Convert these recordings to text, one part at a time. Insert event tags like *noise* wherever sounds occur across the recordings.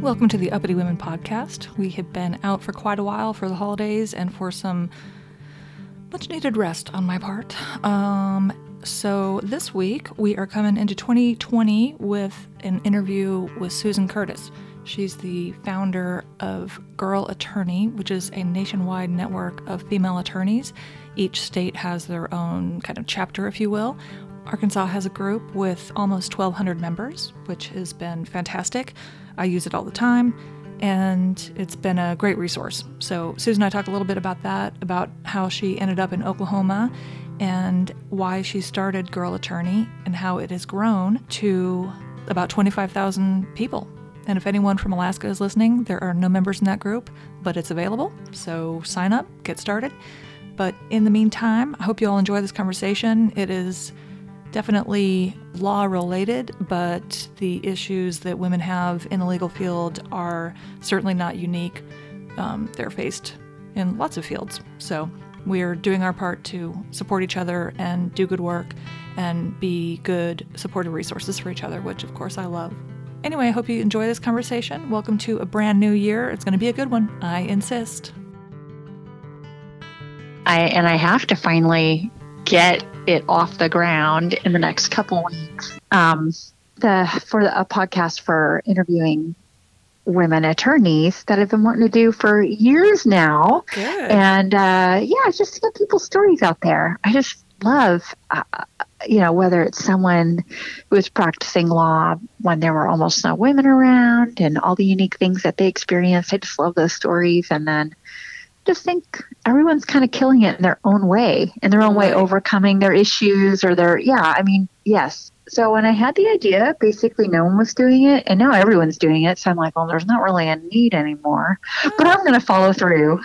Welcome to the Uppity Women podcast. We have been out for quite a while for the holidays and for some much needed rest on my part. Um, so this week we are coming into 2020 with an interview with Susan Curtis. She's the founder of Girl Attorney, which is a nationwide network of female attorneys. Each state has their own kind of chapter, if you will. Arkansas has a group with almost 1,200 members, which has been fantastic. I use it all the time, and it's been a great resource. So, Susan and I talked a little bit about that, about how she ended up in Oklahoma and why she started Girl Attorney and how it has grown to about 25,000 people. And if anyone from Alaska is listening, there are no members in that group, but it's available. So sign up, get started. But in the meantime, I hope you all enjoy this conversation. It is definitely law related, but the issues that women have in the legal field are certainly not unique. Um, they're faced in lots of fields. So we're doing our part to support each other and do good work and be good supportive resources for each other, which of course I love. Anyway, I hope you enjoy this conversation. Welcome to a brand new year. It's going to be a good one. I insist. I and I have to finally get it off the ground in the next couple weeks. Um, the for the, a podcast for interviewing women attorneys that I've been wanting to do for years now. Good. And uh, yeah, just to get people's stories out there. I just love, uh, you know, whether it's someone who was practicing law when there were almost no women around and all the unique things that they experienced. I just love those stories. And then just think everyone's kind of killing it in their own way, in their own way, overcoming their issues or their, yeah, I mean, yes. So when I had the idea, basically no one was doing it, and now everyone's doing it. So I'm like, well, there's not really a need anymore, but I'm going to follow through.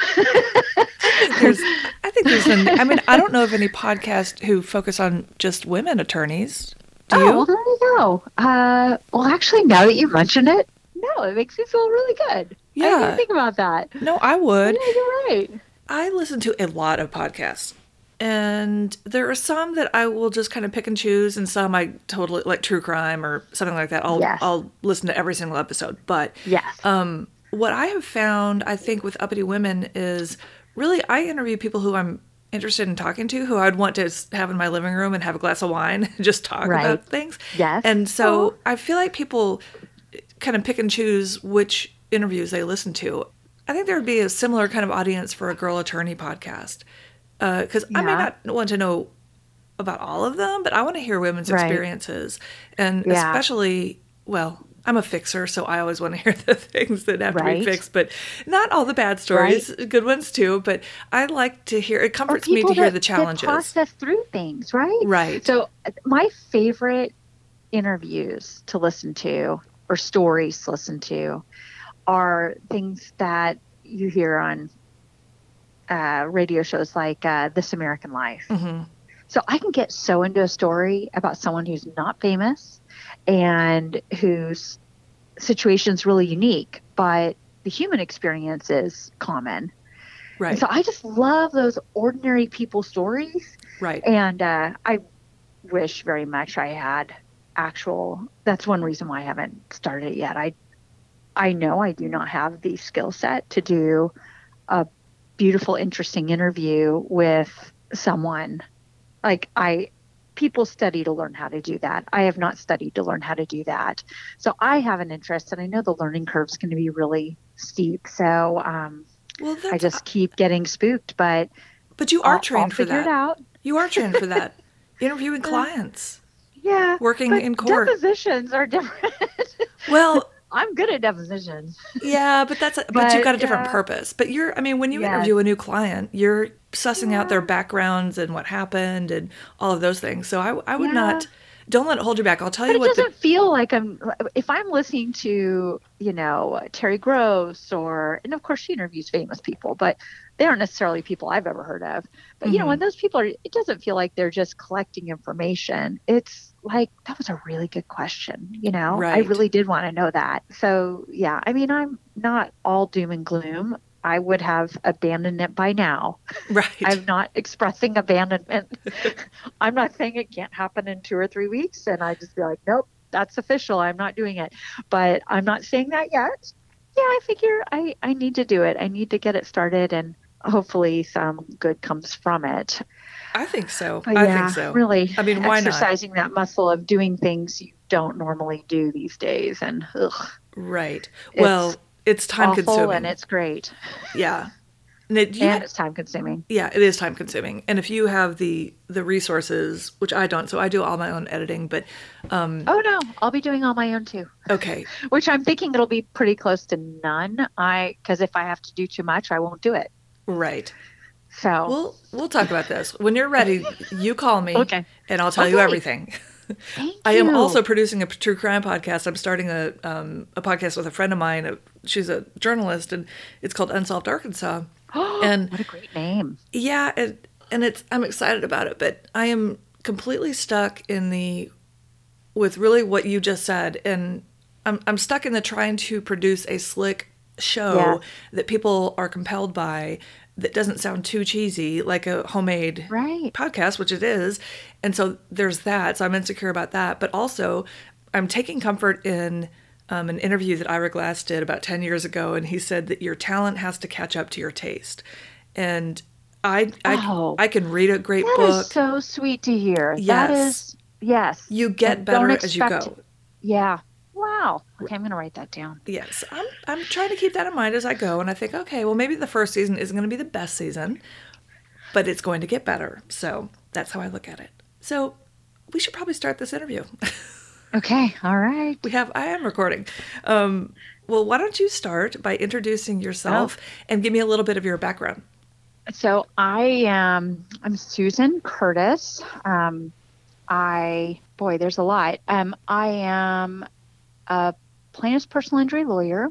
there's I think there's an I mean, I don't know of any podcast who focus on just women attorneys. Do oh, you? well, there you go. Uh, well, actually, now that you mention it, no, it makes me feel really good. I Yeah. didn't think about that. no, I would. Yeah, you're right. I listen to a lot of podcasts. And there are some that I will just kind of pick and choose, and some I totally like true crime or something like that. I'll Yes. I'll listen to every single episode. But Yes. um, what I have found, I think, with uppity women is really I interview people who I'm interested in talking to, who I'd want to have in my living room and have a glass of wine and *laughs* just talk Right. about things. Yes. And so Oh. I feel like people kind of pick and choose which interviews they listen to. I think there would be a similar kind of audience for a girl attorney podcast. Because I may not want to know about all of them, but I want to hear women's Right. experiences. And Yeah. especially, well, I'm a fixer, so I always want to *laughs* hear the things that have to be fixed, but not all the bad stories, good ones too. But I like to hear, it comforts me to people hear that- the that challenges. process through things, right? Right. So uh, my favorite interviews to listen to or stories to listen to are things that you hear on uh, radio shows like uh, This American Life. hmm So I can get so into a story about someone who's not famous and whose situation's really unique, but the human experience is common. Right. And so I just love those ordinary people stories. right. And uh, I wish very much I had actual. That's one reason why I haven't started it yet. I I know I do not have the skill set to do a beautiful, interesting interview with someone. Like I, people study to learn how to do that. I have not studied to learn how to do that. So I have an interest, and I know the learning curve is going to be really steep. So um, Well, I just keep getting spooked, but but you are I'll, trained I'll for that. it out. You are trained for that. *laughs* Interviewing clients, Yeah. working but in court. Depositions are different. Well, *laughs* I'm good at depositions. yeah, but that's a, but, But, you've got a different yeah. purpose. But you're, I mean, when you Yes. interview a new client, you're sussing out their backgrounds and what happened and all of those things. So I, I would Yeah. not. Don't let it hold you back. I'll tell But you it what. The, doesn't feel like I'm. If I'm listening to, you know, Terry Gross or, and of course she interviews famous people, but they aren't necessarily people I've ever heard of. But you know, when mm-hmm. those people are, it doesn't feel like they're just collecting information. It's like that was a really good question. You know, I really did want to know that. So yeah, I mean, I'm not all doom and gloom. I would have abandoned it by now. right. I'm not expressing abandonment. *laughs* I'm not saying it can't happen in two or three weeks, and I just be like, nope, that's official. I'm not doing it. But I'm not saying that yet. yeah, I figure I, I need to do it. I need to get it started and hopefully some good comes from it. I think so. But I yeah, think so. really I mean, why not? exercising that muscle of doing things you don't normally do these days and ugh, Right. It's well, it's time awful consuming. and it's great. yeah. And it, you and it's time consuming. yeah, it is time consuming. And if you have the the resources, which I don't, so I do all my own editing, but um Oh no, I'll be doing all my own too. okay. *laughs* Which I'm thinking it'll be pretty close to none. I because if I have to do too much, I won't do it. Right. So We'll we'll talk about this. When you're ready, you call me Okay. and I'll tell you everything. thank I am you. also producing a true crime podcast. I'm starting a um, a podcast with a friend of mine. She's a journalist, and it's called Unsolved Arkansas. and *gasps* what a great name. yeah, it, and it's I'm excited about it, but I am completely stuck in the with really what you just said, and I'm I'm stuck in the trying to produce a slick show Yeah. that people are compelled by that doesn't sound too cheesy, like a homemade Right. podcast, which it is. And so there's that. So I'm insecure about that. But also, I'm taking comfort in um, an interview that Ira Glass did about 10 years ago. And he said that your talent has to catch up to your taste. And I, I, Oh. I can read a great That book. is so sweet to hear. That Yes. is yes. you get And better as you go. Yeah. Wow. Okay, I'm gonna write that down. Yes, I'm, I'm trying to keep that in mind as I go. And I think, okay, well, maybe the first season isn't going to be the best season, but it's going to get better. So that's how I look at it. So we should probably start this interview. *laughs* Okay. All right. We have, I am recording. Um, well, why don't you start by introducing yourself and give me a little bit of your background? So I am I'm Susan Curtis. Um, I boy, there's a lot. Um, I am a plaintiff's personal injury lawyer.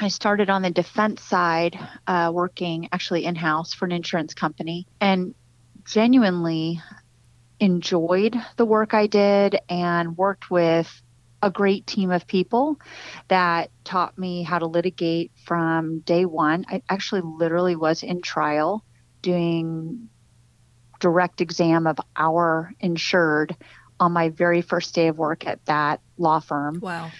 I started on the defense side, uh, working actually in house for an insurance company, and genuinely enjoyed the work I did and worked with a great team of people that taught me how to litigate from day one. I actually literally was in trial doing direct exam of our insured on my very first day of work at that law firm. Wow.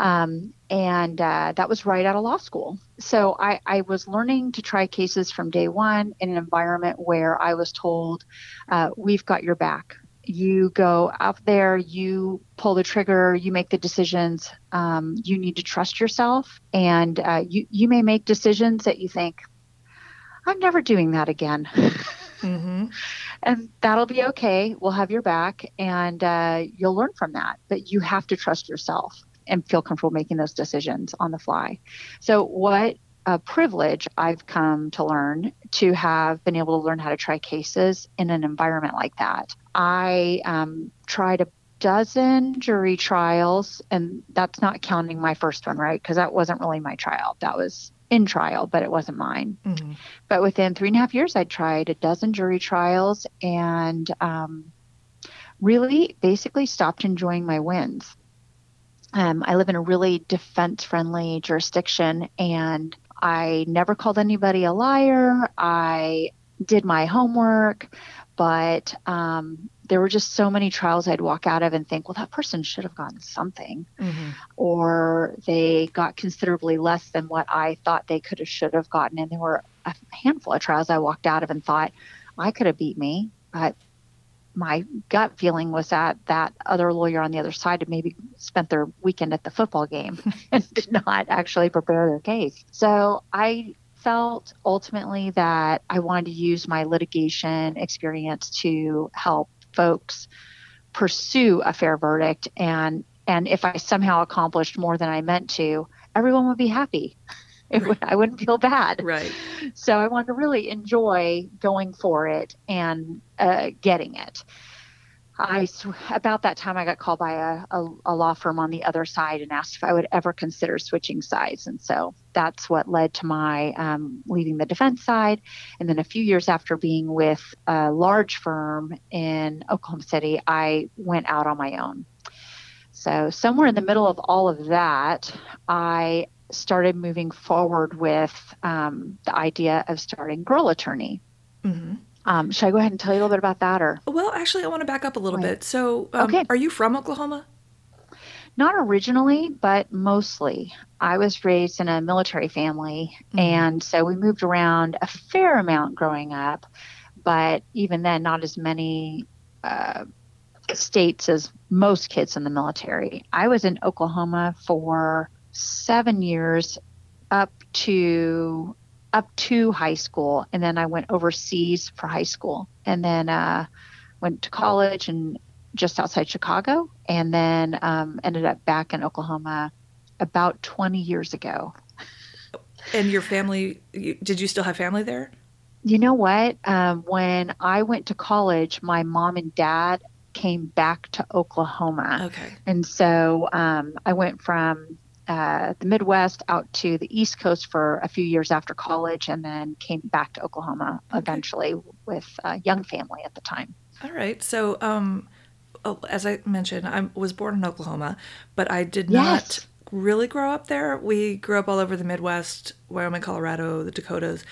Um, and uh, that was right out of law school. So I, I was learning to try cases from day one in an environment where I was told, uh, we've got your back. You go out there, you pull the trigger, you make the decisions. Um, you need to trust yourself. And uh, you, you may make decisions that you think, I'm never doing that again. *laughs* hmm and that'll be okay. We'll have your back, and uh, you'll learn from that. But you have to trust yourself and feel comfortable making those decisions on the fly. So, what a privilege I've come to learn to have been able to learn how to try cases in an environment like that. I um, tried a dozen jury trials, and that's not counting my first one, right? Because that wasn't really my trial. That was in trial, but it wasn't mine. hmm But within three and a half years, I tried a dozen jury trials and um, really basically stopped enjoying my wins. Um, I live in a really defense friendly jurisdiction and I never called anybody a liar. I did my homework, but um, there were just so many trials I'd walk out of and think, well, that person should have gotten something hmm or they got considerably less than what I thought they could have should have gotten. And there were a handful of trials I walked out of and thought I could have beat me, but my gut feeling was that that other lawyer on the other side had maybe spent their weekend at the football game *laughs* and did not actually prepare their case. So I felt ultimately that I wanted to use my litigation experience to help folks pursue a fair verdict and and if I somehow accomplished more than I meant to, everyone would be happy. *laughs* *laughs* It would, I wouldn't feel bad. Right. So I want to really enjoy going for it and uh, getting it. I about that time I got called by a, a, a law firm on the other side and asked if I would ever consider switching sides, and so that's what led to my um, leaving the defense side. And then a few years after being with a large firm in Oklahoma City, I went out on my own. So somewhere in the middle of all of that, I started moving forward with um, the idea of starting Girl Attorney. hmm Um, should I go ahead and tell you a little bit about that, or Well, actually, I want to back up a little Right. bit. So, um, Okay. are you from Oklahoma? Not originally, but mostly. I was raised in a military family, mm-hmm. and so we moved around a fair amount growing up, but even then, not as many uh, states as most kids in the military. I was in Oklahoma for seven years up to up to high school and then i went overseas for high school. And then uh, went to college and just outside chicago and then um, ended up back in oklahoma about 20 years ago. And your family did you still have family there? You know what? Um, when i went to college my mom and dad came back to oklahoma. Okay. And so um, i went from uh, the Midwest out to the East Coast for a few years after college, and then came back to Oklahoma okay. eventually with a young family at the time. All right. So, um, oh, as I mentioned, I was born in Oklahoma, but I did yes. not really grow up there. We grew up all over the Midwest, Wyoming, Colorado, the Dakotas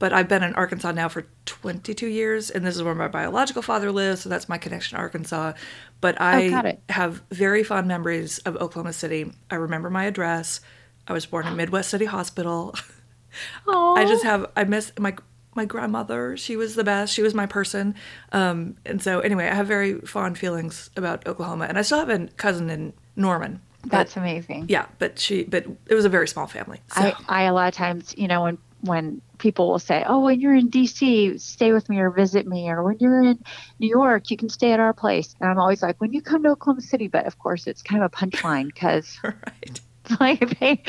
but I've been in Arkansas now for 22 years, and this is where my biological father lives, so that's my connection to Arkansas. But I oh, have very fond memories of Oklahoma City. I remember my address. I was born in Midwest City Hospital. *laughs* I just have I miss my my grandmother. She was the best. She was my person. Um, and so anyway, I have very fond feelings about Oklahoma, and I still have a cousin in Norman. But, That's amazing. Yeah, but she but it was a very small family. So. I I a lot of times you know when when people will say, "Oh, when you're in DC, stay with me or visit me," or when you're in New York, you can stay at our place. And I'm always like, "When you come to Oklahoma City," but of course, it's kind of a punchline because. *laughs* right. *laughs* Like they,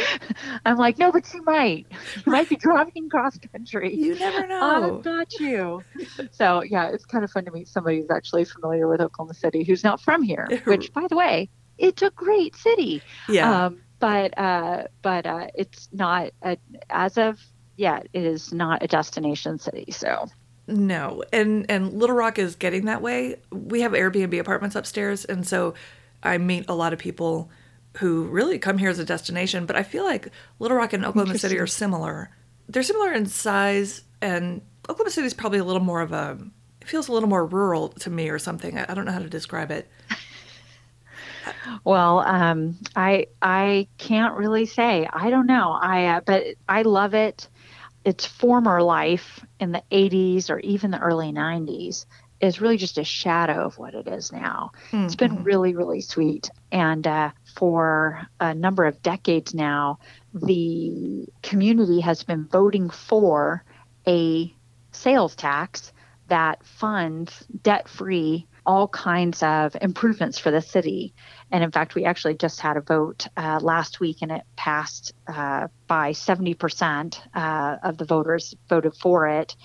I'm like, no, but you might, you might be *laughs* driving cross country. You never know. I've got you. so yeah, it's kind of fun to meet somebody who's actually familiar with Oklahoma City, who's not from here. Which, by the way, it's a great city. Yeah. Um, but uh, but uh, it's not a, as of yet it is not a destination city. So no, and and Little Rock is getting that way. We have Airbnb apartments upstairs, and so I meet a lot of people who really come here as a destination. But I feel like Little Rock and Oklahoma City are similar. They're similar in size, and Oklahoma City is probably a little more of a. It feels a little more rural to me, or something. I, I don't know how to describe it. *laughs* Well, um, I I can't really say. I don't know. I uh, but I love it its former life in the 80s or even the early 90s is really just a shadow of what it is now. Mm-hmm. It's been mm-hmm. really, really sweet. And uh, for a number of decades now, the community has been voting for a sales tax that funds debt free all kinds of improvements for the city. And in fact, we actually just had a vote uh, last week and it passed uh, by 70% uh, of the voters voted for it.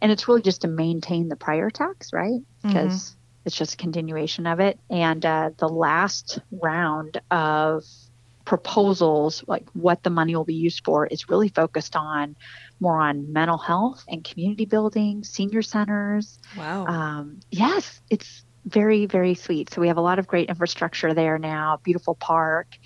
And it's really just to maintain the prior tax, right? Because mm-hmm. it's just a continuation of it. And uh, the last round of proposals, like what the money will be used for, is really focused on more on mental health and community building, senior centers. Wow. Um, yes, it's very, very sweet. So we have a lot of great infrastructure there now, beautiful park.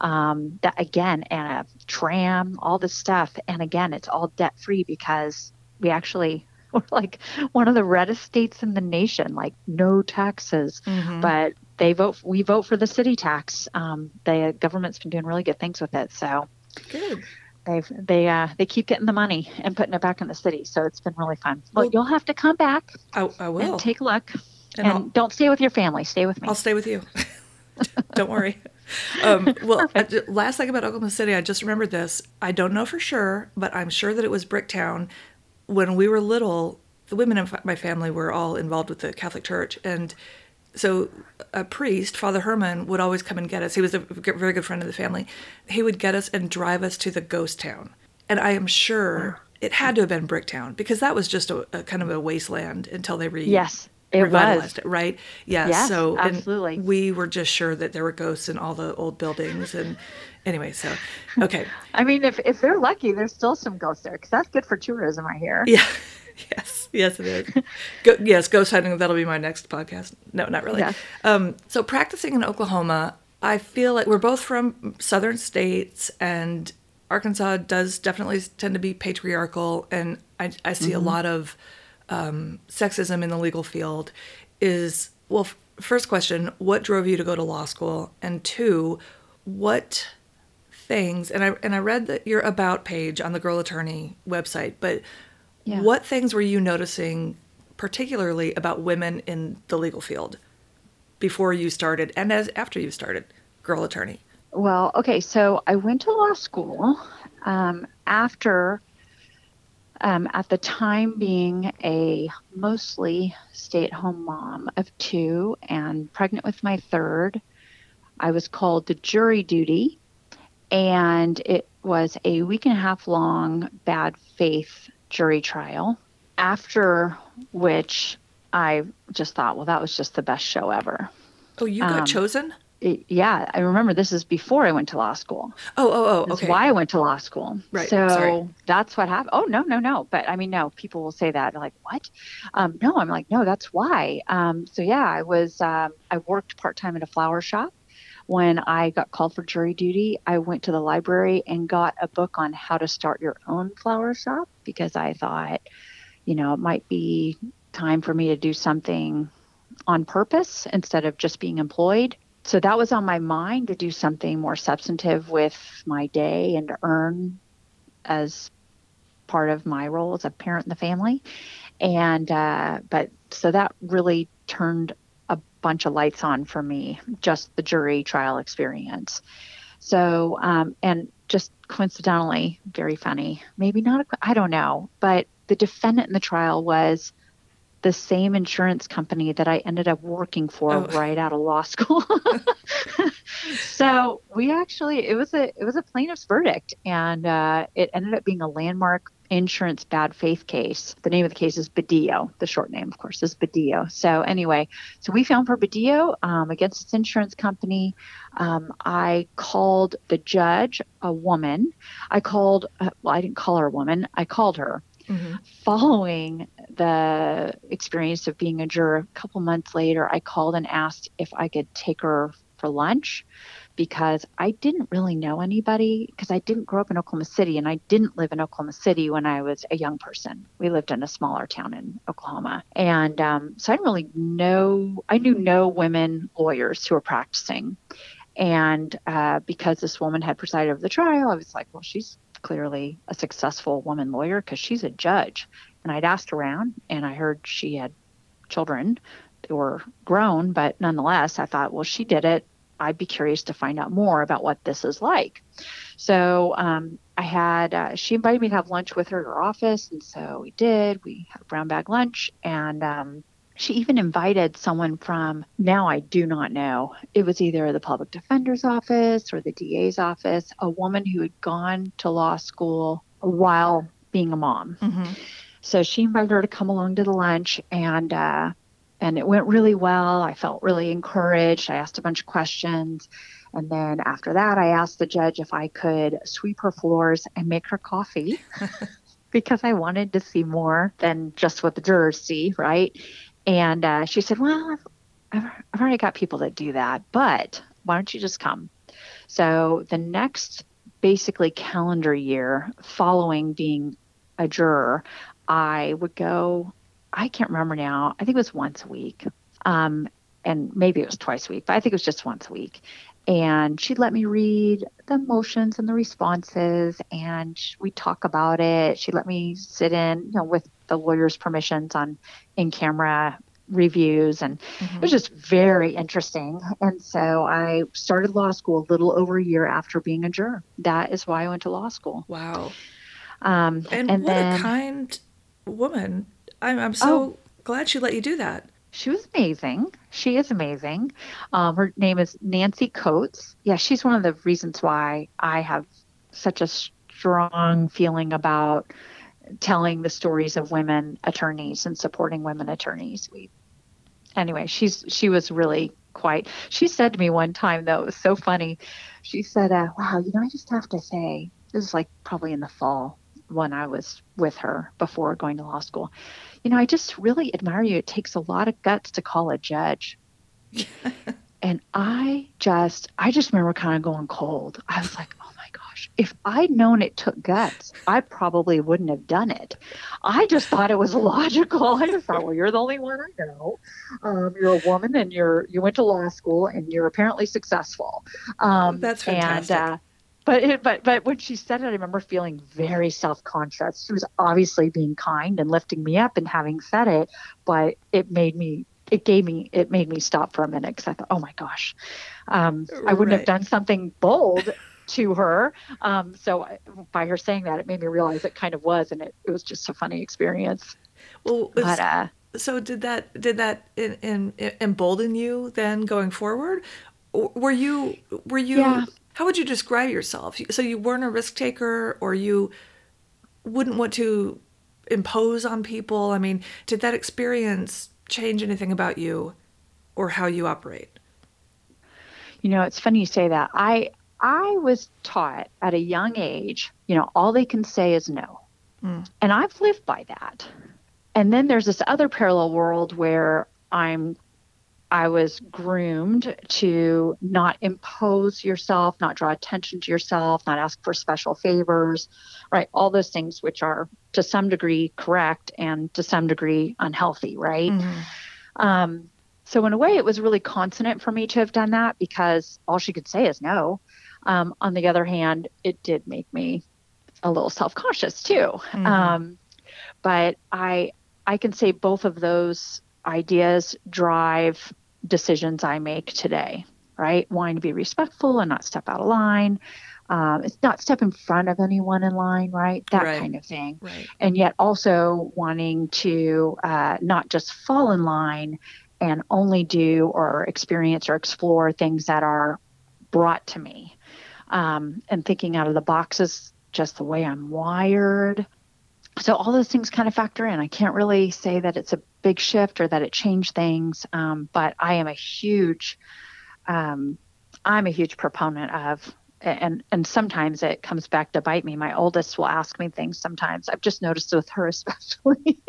Um, that again, and a tram, all this stuff. And again, it's all debt free because we actually *laughs* we're like one of the reddest states in the nation, like no taxes. Mm-hmm. But they vote. We vote for the city tax. Um, the government's been doing really good things with it. So good they've they uh they keep getting the money and putting it back in the city so it's been really fun well, well you'll have to come back I, I will and take a look and, and don't stay with your family stay with me. I'll stay with you. *laughs* Don't worry. Um, well last thing about oklahoma city i just remembered this. I don't know for sure but i'm sure that it was bricktown. When we were little the women in my family were all involved with the catholic church. And so a priest, Father Herman, would always come and get us. He was a very good friend of the family. He would get us and drive us to the ghost town. And I am sure it had to have been Bricktown because that was just a, a kind of a wasteland until they re- yes, it revitalized was. it, right? Yeah. Yes, so absolutely. We were just sure that there were ghosts in all the old buildings. And anyway, so, okay. *laughs* I mean, if, if they're lucky, there's still some ghosts there because that's good for tourism, I hear. Yeah. *laughs* yes, yes, it is. Go, yes, ghost hunting. That'll be my next podcast. No, not really. Yeah. Um, so practicing in Oklahoma, I feel like we're both from southern states, and Arkansas does definitely tend to be patriarchal, and I, I see mm-hmm. a lot of um, sexism in the legal field. Is well, first question what drove you to go to law school and two what things and i and i read that your about page on the girl attorney website but yeah. what things were you noticing particularly about women in the legal field before you started and as after you started girl attorney well okay so i went to law school um, after um, at the time being a mostly stay at home mom of two and pregnant with my third, I was called to jury duty, and it was a week and a half long bad faith jury trial. After which I just thought, well, that was just the best show ever. Oh, you got um, chosen? Yeah, I remember this is before I went to law school. Oh, oh, oh, okay. why I went to law school. Right. So Sorry. that's what happened. Oh, no, no, no. But I mean, no, people will say that. They're like, what? Um, no, I'm like, no, that's why. Um, so yeah, I was, um, I worked part time at a flower shop. When I got called for jury duty, I went to the library and got a book on how to start your own flower shop because I thought, you know, it might be time for me to do something on purpose instead of just being employed so that was on my mind to do something more substantive with my day and to earn as part of my role as a parent in the family. And, uh, but so that really turned a bunch of lights on for me, just the jury trial experience. So, um, and just coincidentally, very funny, maybe not, I don't know, but the defendant in the trial was the same insurance company that I ended up working for oh. right out of law school. *laughs* so we actually it was a it was a plaintiff's verdict, and uh, it ended up being a landmark insurance bad faith case. The name of the case is Badillo. The short name, of course, is Badillo. So anyway, so we found for Badillo um, against its insurance company. Um, I called the judge, a woman. I called, uh, well, I didn't call her a woman. I called her. Mm-hmm. Following the experience of being a juror, a couple months later, I called and asked if I could take her for lunch because I didn't really know anybody because I didn't grow up in Oklahoma City and I didn't live in Oklahoma City when I was a young person. We lived in a smaller town in Oklahoma. And um, so I didn't really know, I knew no women lawyers who were practicing. And uh, because this woman had presided over the trial, I was like, well, she's clearly a successful woman lawyer because she's a judge. And I'd asked around and I heard she had children who were grown, but nonetheless, I thought, well, she did it. I'd be curious to find out more about what this is like. So um, I had, uh, she invited me to have lunch with her at her office. And so we did. We had a brown bag lunch. And um, she even invited someone from, now I do not know, it was either the public defender's office or the DA's office, a woman who had gone to law school while being a mom. Mm-hmm. So she invited her to come along to the lunch and, uh, and it went really well. I felt really encouraged. I asked a bunch of questions. And then after that, I asked the judge if I could sweep her floors and make her coffee *laughs* because I wanted to see more than just what the jurors see, right? And uh, she said, Well, I've, I've already got people that do that, but why don't you just come? So the next basically calendar year following being a juror, I would go, I can't remember now, I think it was once a week. Um, and maybe it was twice a week, but I think it was just once a week. And she'd let me read the motions and the responses, and we talk about it. She let me sit in, you know, with the lawyer's permissions on in camera reviews and mm-hmm. it was just very interesting. And so i started law school a little over a year after being a juror. That is why i went to law school. Wow. Um, and, and what then, a kind woman. I'm, I'm so oh, glad she let you do that she was amazing she is amazing um, her name is nancy coats yeah she's one of the reasons why i have such a strong feeling about telling the stories of women attorneys and supporting women attorneys. We anyway, she's she was really quite. She said to me one time though, it was so funny. She said, uh, "Wow, you know, I just have to say, this is like probably in the fall when I was with her before going to law school. You know, I just really admire you. It takes a lot of guts to call a judge." *laughs* and I just, I just remember kind of going cold. I was like, "Oh my gosh." if I'd known it took guts, I probably wouldn't have done it. I just thought it was logical. I just thought, well, you're the only one I know. Um, you're a woman, and you're you went to law school, and you're apparently successful. Um, That's fantastic. And, uh, but it, but but when she said it, I remember feeling very self conscious. She was obviously being kind and lifting me up and having said it, but it made me it gave me it made me stop for a minute because I thought, oh my gosh, um, I wouldn't Right. have done something bold to her. Um, so I- by her saying that, it made me realize it kind of was, and it, it was just a funny experience. Well, But uh, so did that did that in, in, embolden you then going forward? Or were you were you Yeah. How would you describe yourself? So you weren't a risk taker or you wouldn't want to impose on people? I mean, did that experience change anything about you or how you operate? you know, it's funny you say that. I I was taught at a young age, you know, all they can say is no. Mm. And I've lived by that. And then there's this other parallel world where I'm I was groomed to not impose yourself, not draw attention to yourself, not ask for special favors, right? All those things which are to some degree correct and to some degree unhealthy, right? Mhm. Um, so in a way, it was really consonant for me to have done that because all she could say is no. Um, on the other hand, it did make me a little self-conscious too. Mhm. Um, but I I can say both of those ideas drive decisions I make today. Right, wanting to be respectful and not step out of line. Um, it's not step in front of anyone in line, right? That Right. kind of thing Right. and yet also wanting to uh, not just fall in line and only do or experience or explore things that are brought to me um, and thinking out of the box is just the way i'm wired so all those things kind of factor in i can't really say that it's a big shift or that it changed things um, but i am a huge um, i'm a huge proponent of and and sometimes it comes back to bite me. My oldest will ask me things sometimes. I've just noticed with her *laughs* especially.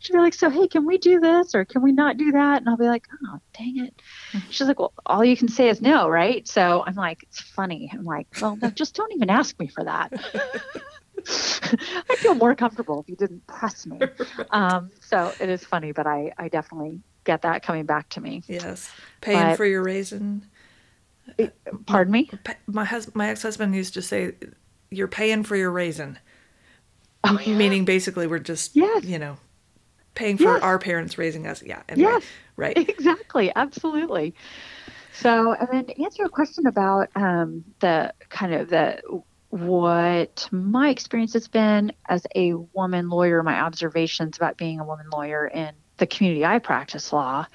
She'll be like, "So hey, can we do this or can we not do that?" And I'll be like, "Oh, dang it." She's like, "Well, all you can say is no, right?" So I'm like, "It's funny." I'm like, "Well, no, just don't even ask me for that." *laughs* *laughs* I'd feel more comfortable if you didn't press me. *laughs* Um, so it is funny, but I I definitely get that coming back to me. Yes. Paying But- for your raisin. Pardon me. My hus- my ex-husband used to say you're paying for your raisin. Oh, yeah. Meaning basically we're just Yes. you know paying for Yes. our parents raising us. Yeah. Anyway, Yes. Right. *laughs* Exactly, absolutely. So, and then to answer a question about um, the kind of the what my experience has been as a woman lawyer, my observations about being a woman lawyer in the community I practice law,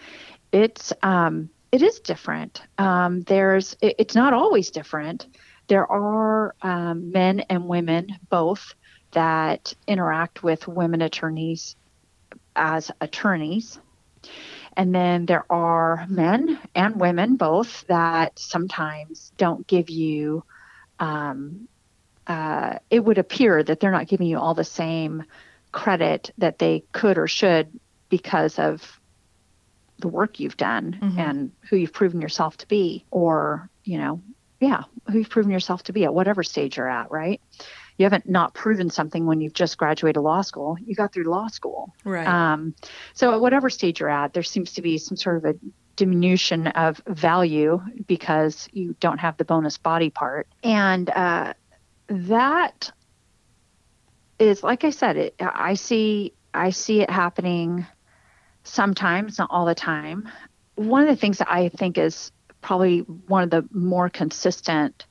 it's um, it is different. Um, there's it, it's not always different. There are um, men and women both that interact with women attorneys as attorneys. And then there are men and women both that sometimes don't give you, um, uh, it would appear that they're not giving you all the same credit that they could or should because of the work you've done Mhm. and who you've proven yourself to be, or, you know, yeah, who you've proven yourself to be at whatever stage you're at, right? You haven't not proven something when you've just graduated law school. You got through law school. Right. Um, so at whatever stage you're at, there seems to be some sort of a diminution of value because you don't have the bonus body part, and uh, that is, like I said, it, I see I see it happening sometimes, not all the time. One of the things that I think is probably one of the more consistent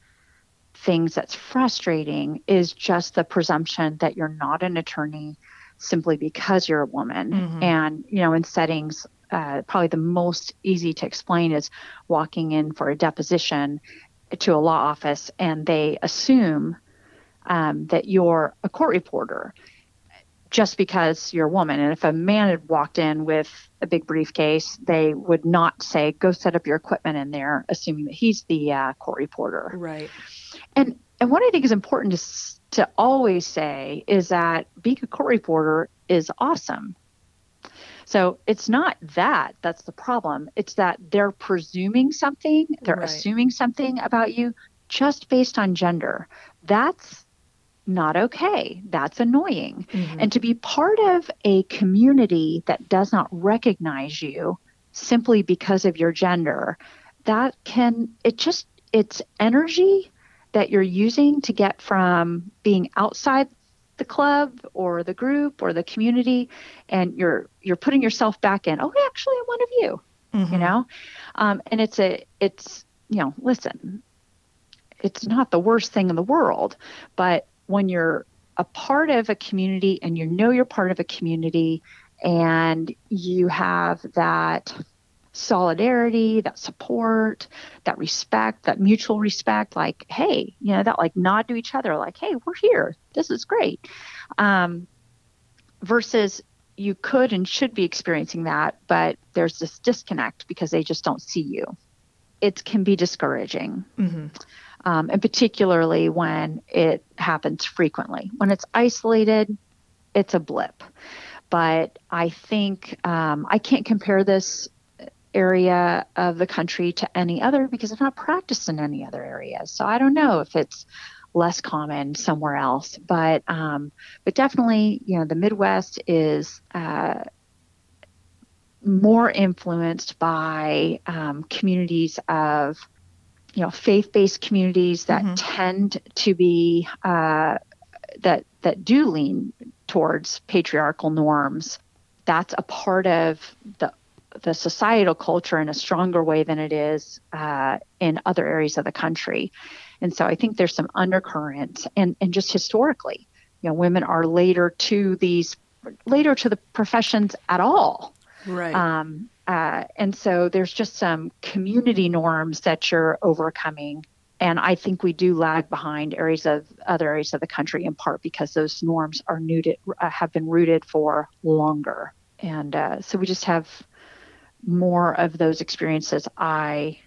things that's frustrating is just the presumption that you're not an attorney simply because you're a woman. Mhm. And, you know, in settings, uh, probably the most easy to explain is walking in for a deposition to a law office and they assume um, that you're a court reporter just because you're a woman. And if a man had walked in with a big briefcase, they would not say, go set up your equipment in there, assuming that he's the uh, court reporter. right. And and what I think is important to to always say is that being a court reporter is awesome. So it's not that that's the problem. It's that they're presuming something, they're Right. assuming something about you just based on gender. That's not okay. That's annoying. Mm-hmm. And to be part of a community that does not recognize you simply because of your gender, that can, it just, it's energy that you're using to get from being outside the club or the group or the community and you're you're putting yourself back in oh actually i'm one of you mm-hmm. you know um, and it's a it's you know listen it's not the worst thing in the world but when you're a part of a community and you know you're part of a community and you have that solidarity, that support, that respect, that mutual respect, like, hey, you know, that like nod to each other, like, hey, we're here. This is great. Um, versus you could and should be experiencing that, but there's this disconnect because they just don't see you. It can be discouraging. Mm-hmm. Um, and particularly when it happens frequently. When it's isolated, it's a blip. But I think um, I can't compare this area of the country to any other because I've not practiced in any other areas. So I don't know if it's less common somewhere else, but um, but definitely, you know, the Midwest is. Uh, more influenced by um, communities of you know faith-based communities that mm-hmm. tend to be uh, that that do lean towards patriarchal norms that's a part of the the societal culture in a stronger way than it is uh, in other areas of the country. And so I think there's some undercurrents, and, and just historically, you know, women are later to these, later to the professions at all. Right. Um, uh, and so there's just some community norms that you're overcoming. And I think we do lag behind areas of other areas of the country in part because those norms are rooted, uh, have been rooted for longer. And uh, so we just have more of those experiences I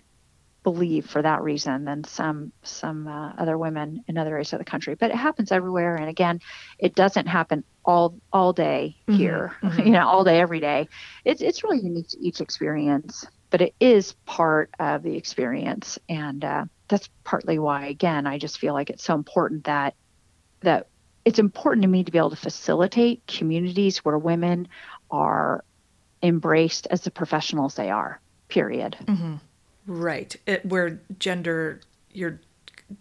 believe for that reason than some some uh, other women in other areas of the country but it happens everywhere and again it doesn't happen all all day mm-hmm. here mm-hmm. *laughs* you know all day every day it's it's really unique to each experience but it is part of the experience and uh, that's partly why again i just feel like it's so important that that it's important to me to be able to facilitate communities where women are embraced as the professionals they are. Period. Mm-hmm. Right. It, where gender, you're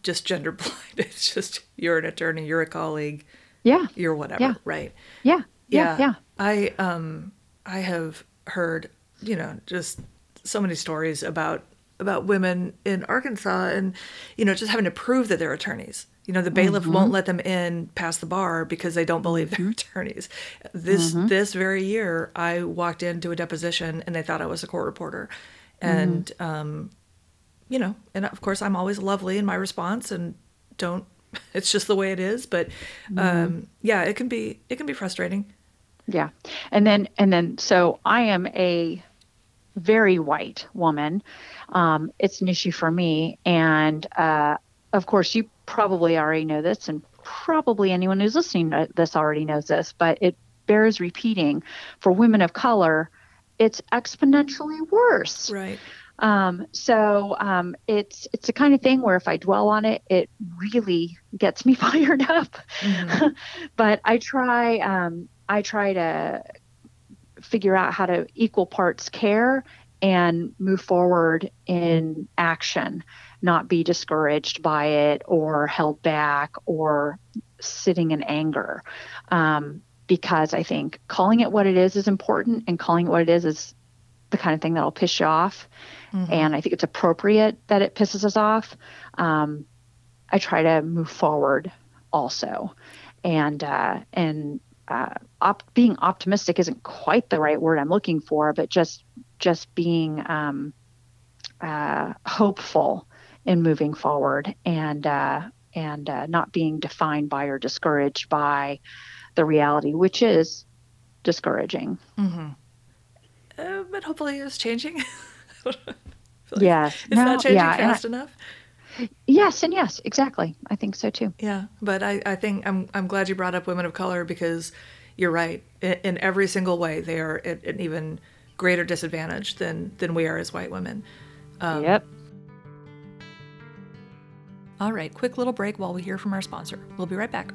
just gender blind. *laughs* It's just you're an attorney, you're a colleague. Yeah. You're whatever. Yeah. Right. Yeah. Yeah. Yeah. I um I have heard you know just so many stories about about women in Arkansas and you know just having to prove that they're attorneys you know, the bailiff mm-hmm. won't let them in past the bar because they don't believe they're mm-hmm. attorneys. This mm-hmm. this very year, I walked into a deposition and they thought I was a court reporter, and mm-hmm. um, you know, and of course, I'm always lovely in my response and don't. *laughs* It's just the way it is. But mm-hmm. um, yeah, it can be it can be frustrating. Yeah, and then and then so I am a very white woman. Um, it's an issue for me, and uh, of course, you probably already know this, and probably anyone who's listening to this already knows this, but it bears repeating. For women of color, it's exponentially worse. Right. Um, so um, it's it's the kind of thing where if I dwell on it, it really gets me *laughs* fired up. Mm-hmm. *laughs* but I try um, I try to figure out how to equal parts care and move forward in action not be discouraged by it or held back or sitting in anger. Um, because I think calling it what it is is important, and calling it what it is is the kind of thing that'll piss you off. Mm-hmm. And I think it's appropriate that it pisses us off. Um, I try to move forward also, and uh, and uh, op- being optimistic isn't quite the right word I'm looking for, but just just being um, uh, hopeful in moving forward and uh, and uh, not being defined by or discouraged by the reality, which is discouraging. Mm-hmm. Uh, but hopefully, it's changing. *laughs* like yes, it's no, not changing yeah, fast I, enough. Yes, and yes, exactly. I think so too. Yeah, but I, I think I'm I'm glad you brought up women of color because you're right. In, in every single way, they are at an even greater disadvantage than than we are as white women. Um, yep. All right, quick little break while we hear from our sponsor. We'll be right back.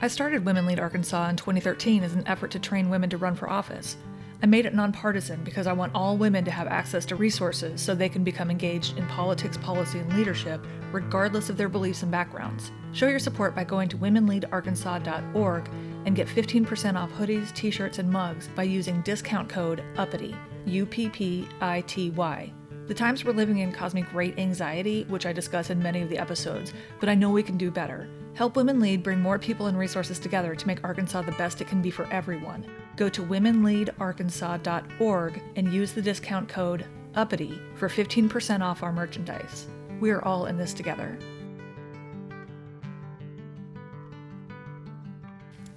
I started Women Lead Arkansas in 2013 as an effort to train women to run for office. I made it nonpartisan because I want all women to have access to resources so they can become engaged in politics, policy, and leadership, regardless of their beliefs and backgrounds. Show your support by going to womenleadarkansas.org and get 15% off hoodies, t shirts, and mugs by using discount code UPPITY, U P P I T Y. The times we're living in cause me great anxiety, which I discuss in many of the episodes, but I know we can do better. Help Women Lead bring more people and resources together to make Arkansas the best it can be for everyone. Go to womenleadarkansas.org and use the discount code UPPITY for 15% off our merchandise. We are all in this together.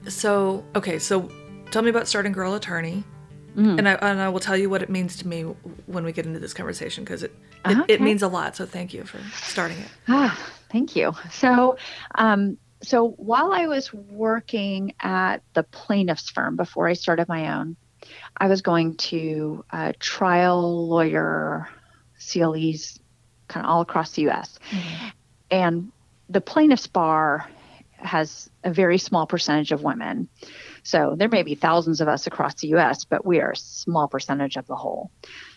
So, okay, so tell me about starting Girl Attorney. Mm. And I, and I will tell you what it means to me when we get into this conversation because it, it, Okay. it means a lot. So thank you for starting it. Ah, thank you. So, um, so while I was working at the plaintiff's firm before I started my own, I was going to uh, trial lawyer CLEs kind of all across the U.S. And the plaintiff's bar has a very small percentage of women. So there may be thousands of us across the US, but we are a small percentage of the whole.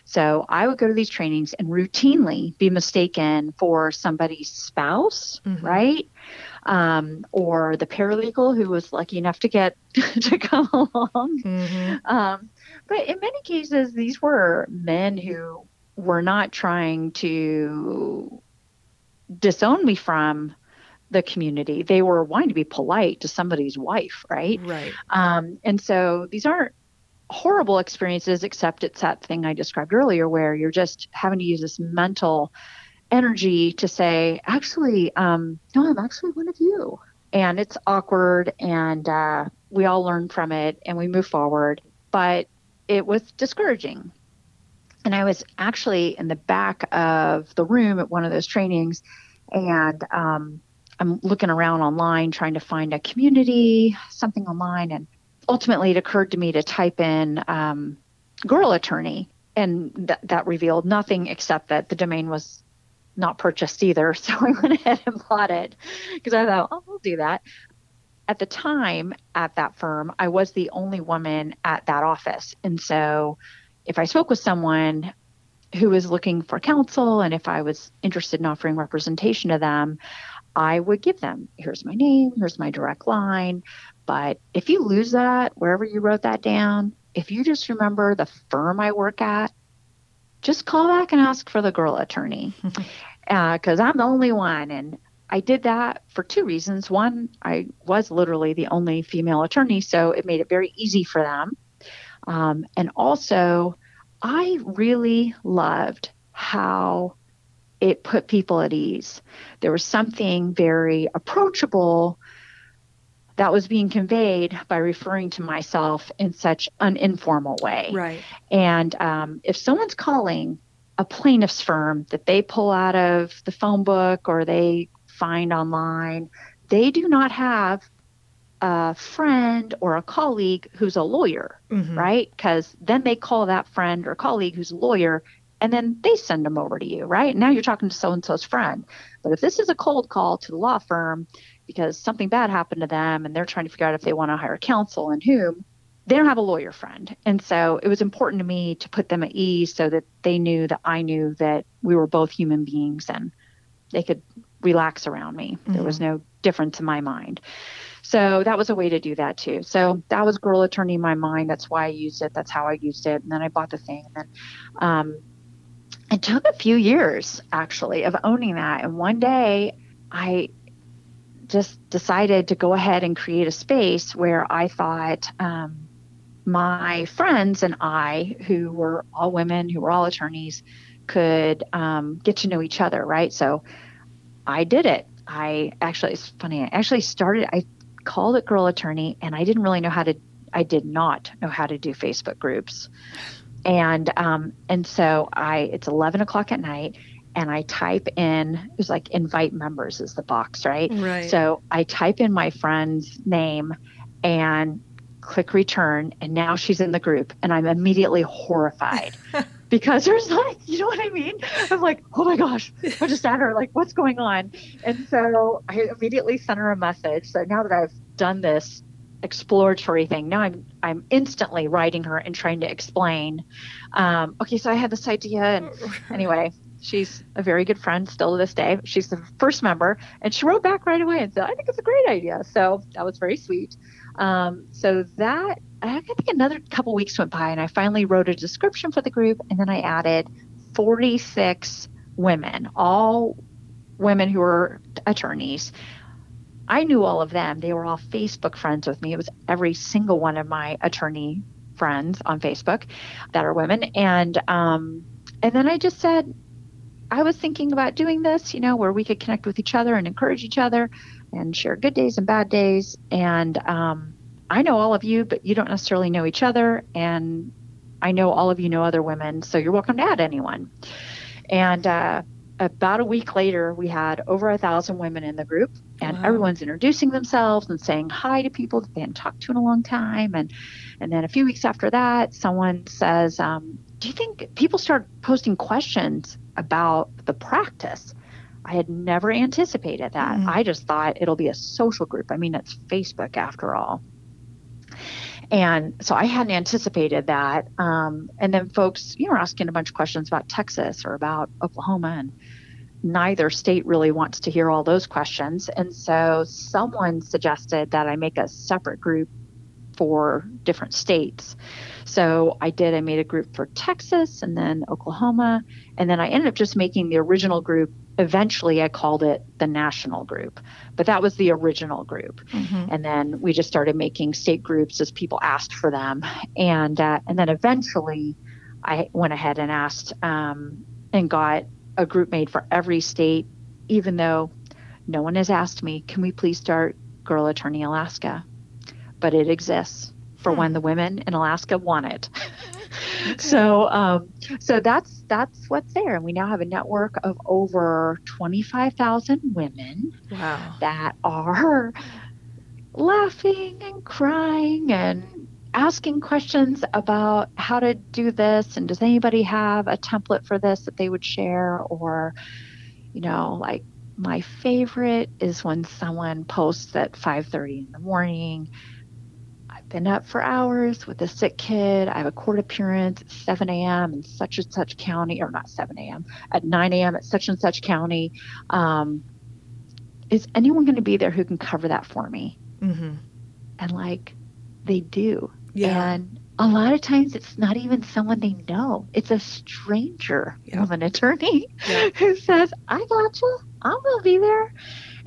So I would go to these trainings and routinely be mistaken for somebody's spouse, Mhm. right? Um, or the paralegal who was lucky enough to get *laughs* to come along. Mm-hmm. Um, but in many cases, these were men who were not trying to disown me from the community. They were wanting to be polite to somebody's wife, right? Right. Um, and so these aren't horrible experiences, except it's that thing I described earlier where you're just having to use this mental energy to say, actually, um, no, I'm actually one of you. And it's awkward, and uh, we all learn from it and we move forward. But it was discouraging. And I was actually in the back of the room at one of those trainings, and um, I'm looking around online trying to find a community, something online, and ultimately it occurred to me to type in um, girl attorney, and th- that revealed nothing except that the domain was not purchased either. *laughs* So I went ahead and bought it because I thought, oh, I'll do that. At the time at that firm, I was the only woman at that office. And so if I spoke with someone who was looking for counsel and if I was interested in offering representation to them, I would give them here's my name, here's my direct line. But if you lose that, wherever you wrote that down, if you just remember the firm I work at, just call back and ask for the girl attorney *laughs* because I'm the only one. And I did that for two reasons. One, I was literally the only female attorney, so it made it very easy for them. Um, and also, I really loved how it put people at ease. There was something very approachable that was being conveyed by referring to myself in such an informal way. Right. And um, if someone's calling a plaintiff's firm that they pull out of the phone book or they find online, they do not have a friend or a colleague who's a lawyer, Mhm. right? Because then they call that friend or colleague who's a lawyer and then they send them over to you, right? Now you're talking to so and so's friend. But if this is a cold call to the law firm because something bad happened to them and they're trying to figure out if they want to hire counsel and whom, they don't have a lawyer friend. And so it was important to me to put them at ease so that they knew that I knew that we were both human beings and they could relax around me. There was no difference in my mind. So that was a way to do that too. So that was girl attorney in my mind. That's why I used it. That's how I used it. And then I bought the thing. And then um, it took a few years actually of owning that. And one day I just decided to go ahead and create a space where I thought um, my friends and I, who were all women, who were all attorneys, could um, get to know each other, right? So I did it. I actually, it's funny, I actually started, I called it Girl Attorney, and I didn't really know how to, I did not know how to do Facebook groups. And um, and so I, it's 11 o'clock at night, and I type in, it was like invite members is the box, right? Right. So I type in my friend's name and click return, and now she's in the group, and I'm immediately horrified *laughs* because there's like, you know what I mean? I'm like, oh my gosh, I just at her, like, what's going on? And so I immediately sent her a message. So now that I've done this exploratory thing, now I'm I'm instantly writing her and trying to explain. Um, okay, so I had this idea, and *laughs* anyway, she's a very good friend still to this day. She's the first member, and she wrote back right away and said, "I think it's a great idea." So that was very sweet. Um, so that I think another couple weeks went by, and I finally wrote a description for the group, and then I added 46 women, all women who were attorneys. I knew all of them. They were all Facebook friends with me. It was every single one of my attorney friends on Facebook that are women, and um, and then I just said, I was thinking about doing this, you know, where we could connect with each other and encourage each other and share good days and bad days. And um, I know all of you, but you don't necessarily know each other. And I know all of you know other women, so you're welcome to add anyone. And uh, about a week later, we had over a thousand women in the group, and wow. everyone's introducing themselves and saying hi to people that they hadn't talked to in a long time. And and then a few weeks after that, someone says, um, "Do you think people start posting questions about the practice?" I had never anticipated that. Mm. I just thought it'll be a social group. I mean, it's Facebook after all. And so I hadn't anticipated that. Um, and then folks, you know, asking a bunch of questions about Texas or about Oklahoma, and neither state really wants to hear all those questions. And so someone suggested that I make a separate group for different states. So I did, I made a group for Texas and then Oklahoma. And then I ended up just making the original group eventually I called it the national group, but that was the original group. Mm-hmm. And then we just started making state groups as people asked for them. And, uh, and then eventually I went ahead and asked um, and got a group made for every state, even though no one has asked me, can we please start Girl Attorney Alaska? But it exists for hmm. when the women in Alaska want it. *laughs* so um, so that's that's what's there and we now have a network of over 25,000 women wow. that are laughing and crying and asking questions about how to do this and does anybody have a template for this that they would share or you know like my favorite is when someone posts at 5:30 in the morning I've been up for hours with a sick kid. I have a court appearance at 7 a.m. in such and such county, or not 7 a.m., at 9 a.m. at such and such county. Um, is anyone going to be there who can cover that for me? Mm-hmm. And like, they do. Yeah. And a lot of times it's not even someone they know. It's a stranger yeah. of an attorney yeah. *laughs* who says, I got you. I'm going to be there.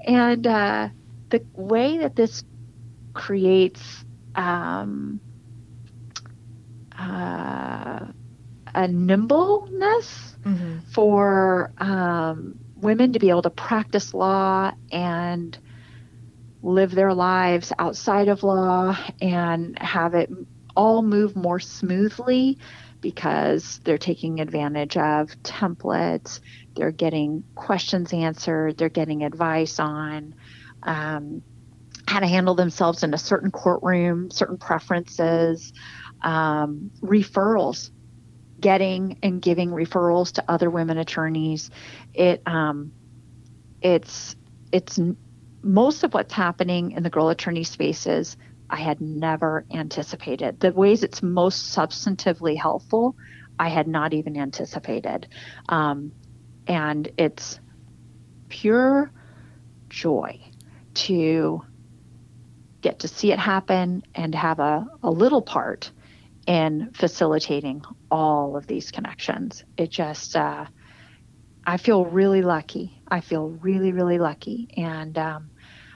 And uh, the way that this creates um, uh, a nimbleness mm-hmm. for um, women to be able to practice law and live their lives outside of law and have it all move more smoothly because they're taking advantage of templates, they're getting questions answered, they're getting advice on. Um, how to handle themselves in a certain courtroom, certain preferences, um, referrals, getting and giving referrals to other women attorneys. It um, it's it's most of what's happening in the girl attorney spaces. I had never anticipated the ways it's most substantively helpful. I had not even anticipated, um, and it's pure joy to get to see it happen and have a, a little part in facilitating all of these connections. It just, uh, I feel really lucky. I feel really, really lucky. And um,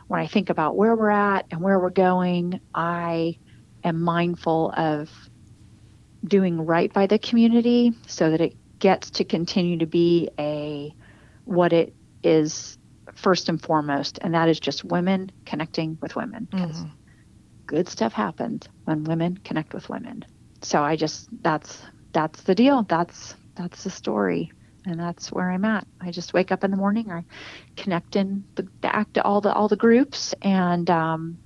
when I think about where we're at and where we're going, I am mindful of doing right by the community so that it gets to continue to be a what it is first and foremost, and that is just women connecting with women. Mm-hmm. Good stuff happens when women connect with women. So I just that's that's the deal. That's that's the story, and that's where I'm at. I just wake up in the morning, I connect in the, back to all the all the groups, and um,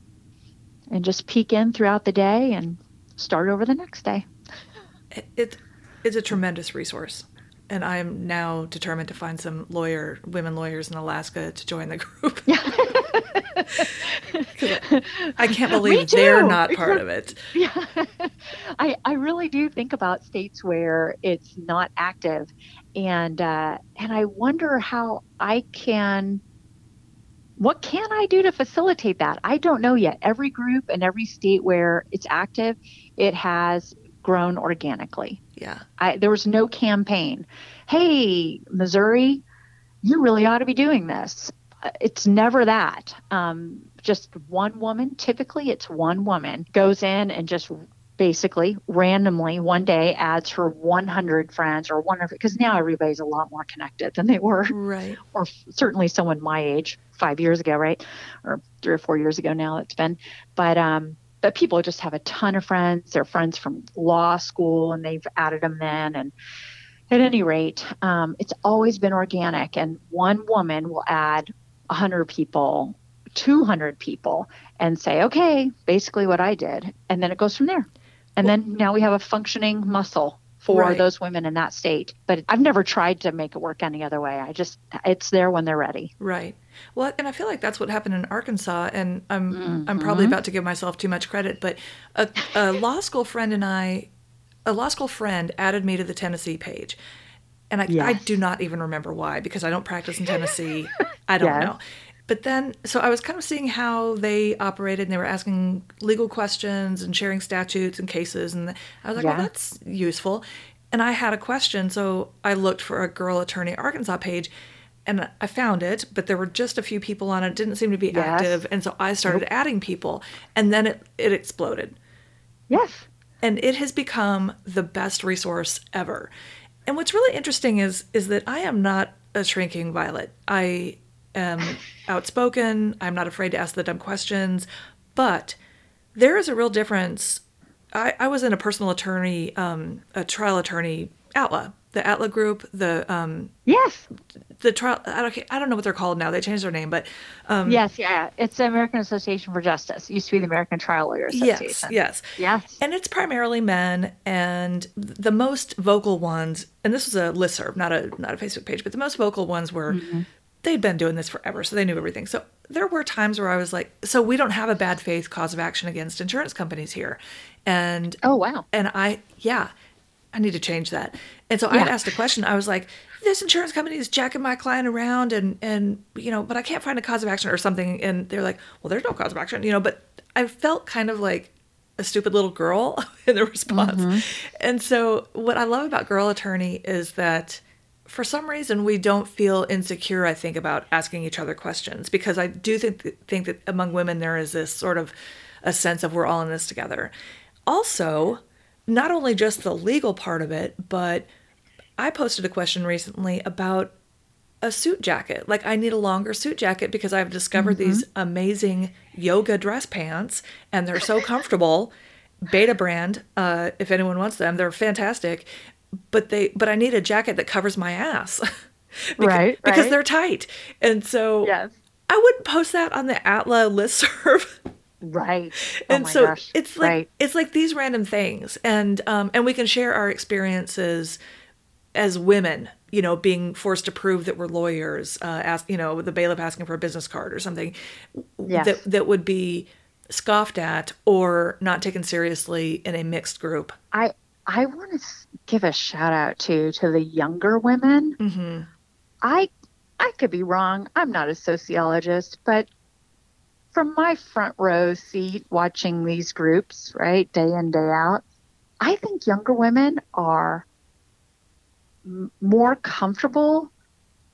and just peek in throughout the day and start over the next day. It, it's a tremendous resource. And I am now determined to find some lawyer, women lawyers in Alaska to join the group. *laughs* *laughs* I can't *laughs* believe they're not *laughs* part of it. Yeah. I, I really do think about states where it's not active. And, uh, and I wonder how I can what can I do to facilitate that? I don't know yet. Every group and every state where it's active, it has grown organically. Yeah. I, there was no campaign. Hey, Missouri, you really ought to be doing this. It's never that. Um, just one woman, typically it's one woman, goes in and just basically randomly one day adds her 100 friends or one of because now everybody's a lot more connected than they were. Right. Or certainly someone my age five years ago right? Or three or four years ago now it's been. But um but people just have a ton of friends. They're friends from law school and they've added them then. And at any rate um, it's always been organic. And one woman will add 100 people 200 people and say okay basically what i did and then it goes from there and then now we have a functioning muscle for Right. those women in that state. But I've never tried to make it work any other way. I just, it's there when they're ready. Right. Well, and I feel like that's what happened in Arkansas, and I'm I'm probably Mhm. about to give myself too much credit, but a, a law school friend and I, a law school friend added me to the Tennessee page, and I I do not even remember why because I don't practice in Tennessee. *laughs* I don't Yes. know. But then, so I was kind of seeing how they operated, and they were asking legal questions and sharing statutes and cases, and I was like, well, that's useful. And I had a question, so I looked for a girl attorney Arkansas page, and I found it, but there were just a few people on it. It didn't seem to be Yes. active, and so I started adding people, and then it it exploded Yes. and it has become the best resource ever. And what's really interesting is is that I am not a shrinking violet. I am *laughs* outspoken. I'm not afraid to ask the dumb questions, but there is a real difference. I, I was in a personal attorney, um, a trial attorney, ATLA, the ATLA group, the um, Yes. the trial. I don't, I don't know what they're called now. They changed their name, but um, yes. Yeah. It's the American Association for Justice. It used to be the American Trial Lawyers yes, Association. yes. Yes. And it's primarily men, and the most vocal ones, and this was a listserv, not a not a Facebook page, but the most vocal ones were Mm-hmm. they'd been doing this forever, so they knew everything. So there were times where I was like, so we don't have a bad faith cause of action against insurance companies here, and Oh, wow. and I yeah, I need to change that. And so Yeah. asked a question. I was like, this insurance company is jacking my client around, and and you know, but I can't find a cause of action or something. And they're like, well, there's no cause of action, you know. But I felt kind of like a stupid little girl *laughs* in the response. Mm-hmm. And so what I love about Girl Attorney is that for some reason we don't feel insecure i think about asking each other questions because i do think think that among women there is this sort of a sense of we're all in this together also not only just the legal part of it but i posted a question recently about a suit jacket like i need a longer suit jacket because i've discovered these amazing yoga dress pants and they're so comfortable Betabrand uh, if anyone wants them they're fantastic but they but i need a jacket that covers my ass *laughs* Beca- Right, because right. they're tight and so Yes. i wouldn't post that on the atla listserv *laughs* Right. *laughs* Oh and so gosh. it's like right. it's like these random things and um and we can share our experiences as women you know being forced to prove that we're lawyers uh ask you know the bailiff asking for a business card or something Yes. that that would be scoffed at or not taken seriously in a mixed group I I want to give a shout out to to the younger women. mm-hmm. I I could be wrong. I'm not a sociologist, but from my front row seat watching these groups, right, day in day out, I think younger women are m- more comfortable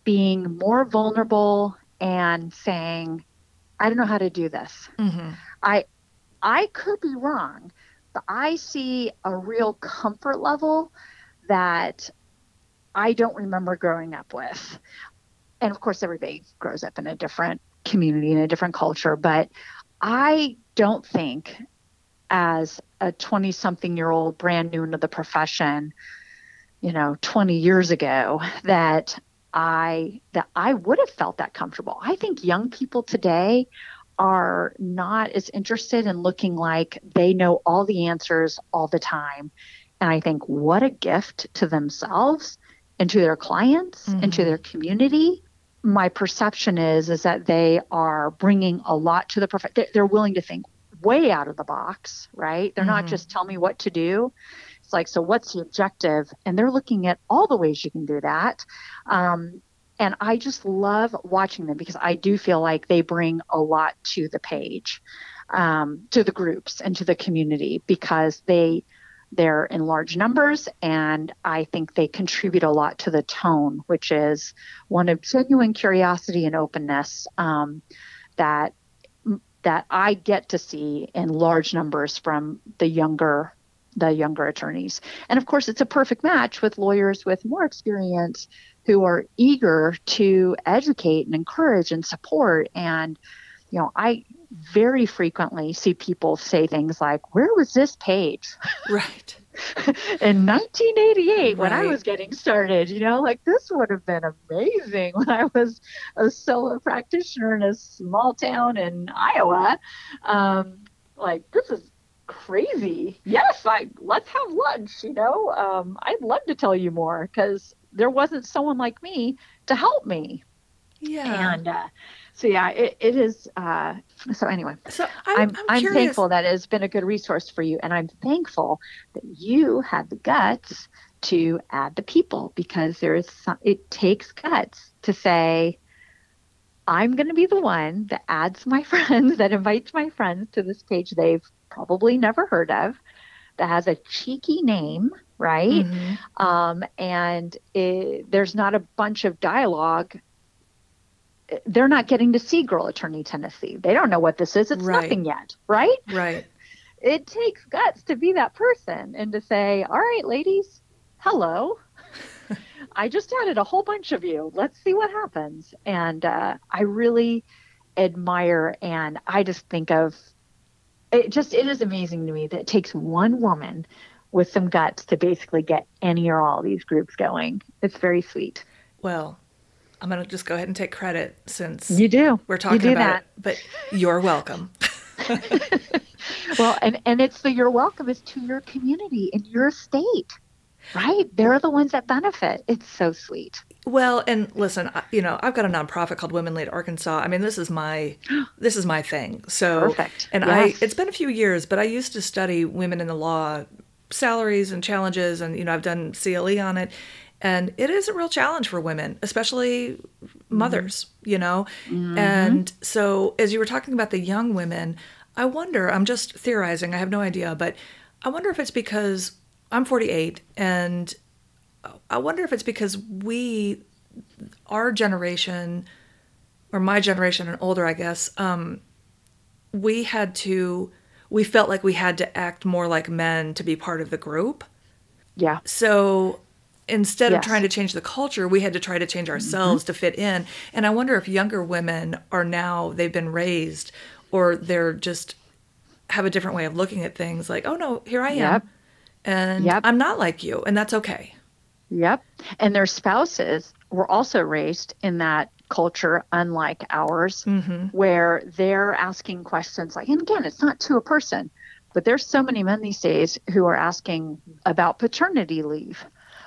being more vulnerable and saying, I don't know how to do this. hmm I I could be wrong, but I see a real comfort level that I don't remember growing up with. And of course everybody grows up in a different community in a different culture, but I don't think as a 20 something year old brand new into the profession, you know, 20 years ago that I that I would have felt that comfortable. I think young people today are not as interested in looking like they know all the answers all the time And I think what a gift to themselves and to their clients mm-hmm. and to mm-hmm. their community. My perception is is that they are bringing a lot to the prof- they're willing to think way out of the box, right? They're mm-hmm. not just tell me what to do. It's like, so what's the objective? And they're looking at all the ways you can do that. Um, and I just love watching them because I do feel like they bring a lot to the page, um, to the groups and to the community because they they're in large numbers and I think they contribute a lot to the tone, which is one of genuine curiosity and openness um, that that I get to see in large numbers from the younger the younger attorneys. And of course, it's a perfect match with lawyers with more experience who are eager to educate and encourage and support. And, you know, I very frequently see people say things like, Where was this page? *laughs* Right. *laughs* in 1988 right. when I was getting started, you know, like this would have been amazing *laughs* when I was a solo practitioner in a small town in Iowa. Um, like this is crazy. Yes, like let's have lunch. You know, um, I'd love to tell you more because there wasn't someone like me to help me. Yeah. And uh, so yeah, it, it is. Uh, so anyway, so I'm, I'm, I'm, thankful that it has been a good resource for you, and I'm thankful that you had the guts to add the people because there is some, it takes guts to say I'm going to be the one that adds my *laughs* friends, that invites my friends to this page they've probably never heard of, that has a cheeky name, right? Mm-hmm. Um, and it, there's not a bunch of dialogue. They're not getting to see Girl Attorney Tennessee. They don't know what this is. It's right. nothing yet, right? Right. It takes guts to be that person and to say, all right, ladies, hello. *laughs* I just added a whole bunch of you. Let's see what happens. And uh, I really admire and I just think of it just it is amazing to me that it takes one woman with some guts to basically get any or all these groups going. It's very sweet. Well, I'm going to just go ahead and take credit since you do. We're talking do about that. it, but you're welcome. *laughs* *laughs* well, and and it's the you're welcome is to your community and your state. Right? They're the ones that benefit. It's so sweet. Well, and listen, you know, I've got a nonprofit called Women Lead Arkansas. I mean, this is my *gasps* this is my thing. So, Perfect. and yes. I it's been a few years, but I used to study women in the law salaries and challenges and you know, I've done CLE on it. And it is a real challenge for women, especially mothers, mm-hmm. you know. Mm-hmm. And so as you were talking about the young women, I wonder, I'm just theorizing, I have no idea, but I wonder if it's because I'm 48 and I wonder if it's because we, our generation, or my generation and older, I guess, um, we had to, we felt like we had to act more like men to be part of the group. Yeah. So instead yes. of trying to change the culture, we had to try to change mm-hmm. ourselves mm-hmm. to fit in. And I wonder if younger women are now, they've been raised or they're just have a different way of looking at things like, oh no, here I am. Yep. And yep. I'm not like you. And that's okay. Yep. And their spouses were also raised in that culture, unlike ours, mm-hmm. where they're asking questions like, and again, it's not to a person, but there's so many men these days who are asking about paternity leave.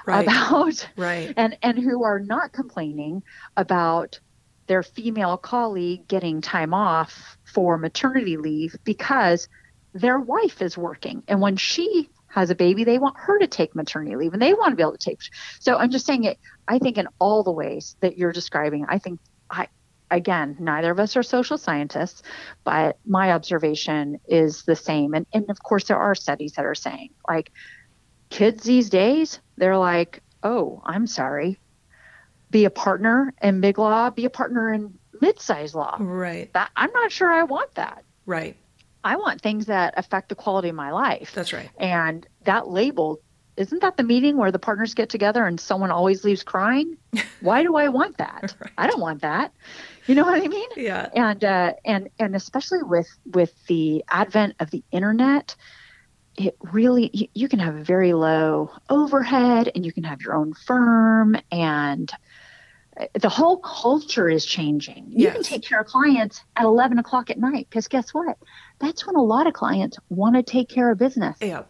Right. About *laughs* right. and and who are not complaining about their female colleague getting time off for maternity leave because their wife is working. And when she has a baby, they want her to take maternity leave and they want to be able to take. So I'm just saying it, I think in all the ways that you're describing, I think I, again, neither of us are social scientists, but my observation is the same. And, and of course, there are studies that are saying like kids these days, they're like, oh, I'm sorry, be a partner in big law, be a partner in mid-sized law. Right. That I'm not sure I want that. Right. I want things that affect the quality of my life. That's right. And that label, isn't that the meeting where the partners get together and someone always leaves crying? *laughs* Why do I want that? right. I don't want that. You know what I mean? Yeah. And uh, and and especially with with the advent of the internet, it really you, you can have a very low overhead and you can have your own firm and the whole culture is changing. You yes. can take care of clients at 11 o'clock at night because guess what? That's when a lot of clients want to take care of business. Yeah.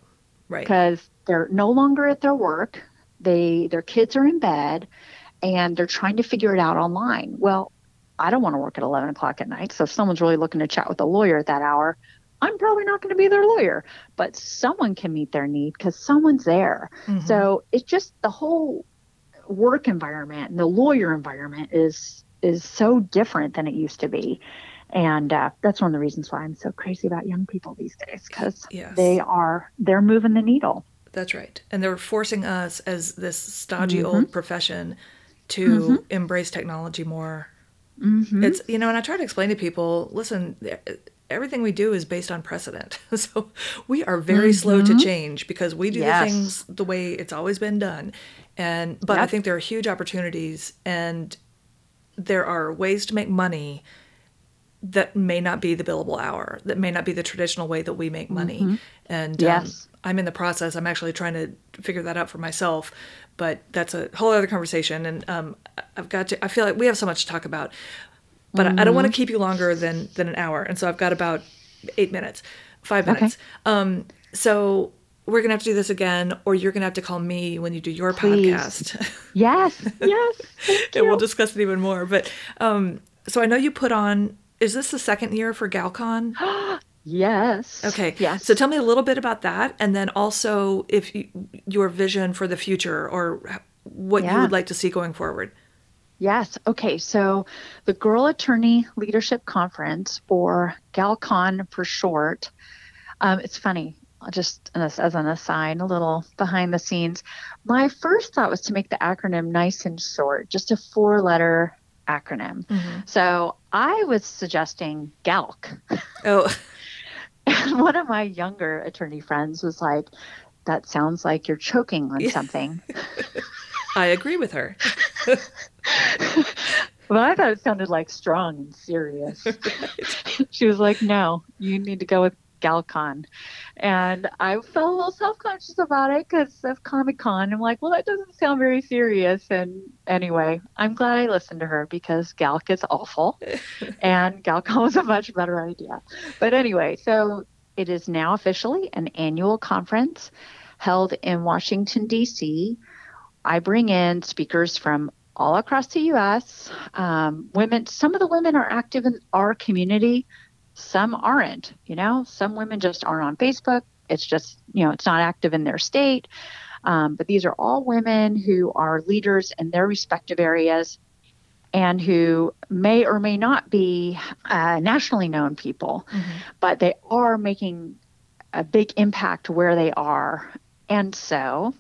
Right. Because they're no longer at their work. They their kids are in bed and they're trying to figure it out online. Well, I don't want to work at 11 o'clock at night. So if someone's really looking to chat with a lawyer at that hour, I'm probably not going to be their lawyer, but someone can meet their need because someone's there. Mhm. So it's just the whole work environment and the lawyer environment is is so different than it used to be. And uh, that's one of the reasons why I'm so crazy about young people these days because Yes. they are they're moving the needle. That's right. And they're forcing us as this stodgy Mm-hmm. old profession to embrace technology more. Mm-hmm. It's, you know, and I try to explain to people listen, everything we do is based on precedent. *laughs* so we are very slow to change because we do Mm-hmm. Yes. things the way it's always been done. And, but I think there are huge opportunities and there are ways to make money that may not be the billable hour, that may not be the traditional way that we make money. And um, Yes. I'm in the process. I'm actually trying to figure that out for myself, but that's a whole other conversation. And um, I've got to. I feel like we have so much to talk about, but I, I don't want to keep you longer than than an hour. And so I've got about eight minutes, five Okay. minutes. Um, so we're gonna have to do this again, or you're gonna have to call me when you do your Please. podcast. *laughs* Yes, yes. And we'll discuss it even more. But um, so I know you put on. Is this the second year for GalCon? *gasps* yes. Okay. Yes. So tell me a little bit about that, and then also if you, your vision for the future or what you would like to see going forward. Yes. Okay. So the Girl Attorney Leadership Conference, or GalCon for short, um, it's funny. Just as, as an aside, a little behind the scenes. My first thought was to make the acronym nice and short, just a four letter acronym. Mm-hmm. So I was suggesting GALC. *laughs* Oh, And one of my younger attorney friends was like, that sounds like you're choking on something. *laughs* I agree with her. *laughs* Well, I thought it sounded like strong and serious. she was like, "No, you need to go with GalCon," and I felt a little self-conscious about it because of Comic Con. I'm like, "Well, that doesn't sound very serious." And anyway, I'm glad I listened to her because Galc is awful, *laughs* and GalCon was a much better idea. But anyway, so it is now officially an annual conference held in Washington D.C. I bring in speakers from all across the U.S. Um, women, some of the women are active in our community, some aren't. You know, some women just aren't on Facebook. It's just, you know, it's not active in their state. Um, but these are all women who are leaders in their respective areas and who may or may not be uh, nationally known people, but they are making a big impact where they are. And so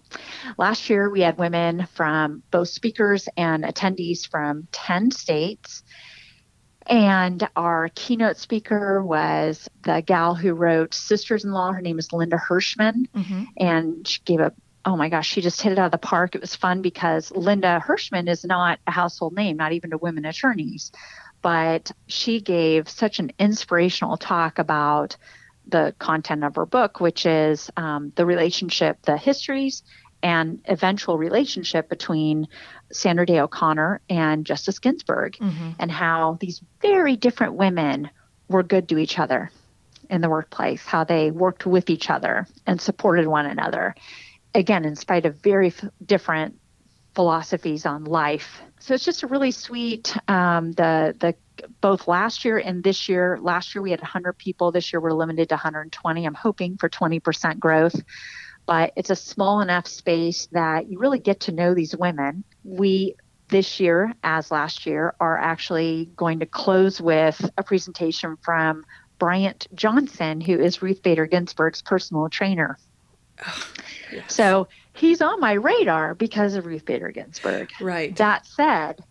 last year we had women from both speakers and attendees from 10 states. And our keynote speaker was the gal who wrote Sisters in Law. Her name is Linda Hirshman. Mhm. And she gave a, oh my gosh, she just hit it out of the park. It was fun because Linda Hirshman is not a household name, not even to women attorneys. But she gave such an inspirational talk about the content of her book, which is um, the relationship, the histories, and eventual relationship between Sandra Day O'Connor and Justice Ginsburg, Mhm. and how these very different women were good to each other in the workplace, how they worked with each other and supported one another. Again, in spite of very f- different philosophies on life. So it's just a really sweet. Um, the the both last year and this year. Last year we had 100 people. This year we're limited to 120. I'm hoping for 20% growth, but it's a small enough space that you really get to know these women. We this year, as last year, are actually going to close with a presentation from Bryant Johnson, who is Ruth Bader Ginsburg's personal trainer. *sighs* Yes. So he's on my radar because of Ruth Bader Ginsburg. right. That said,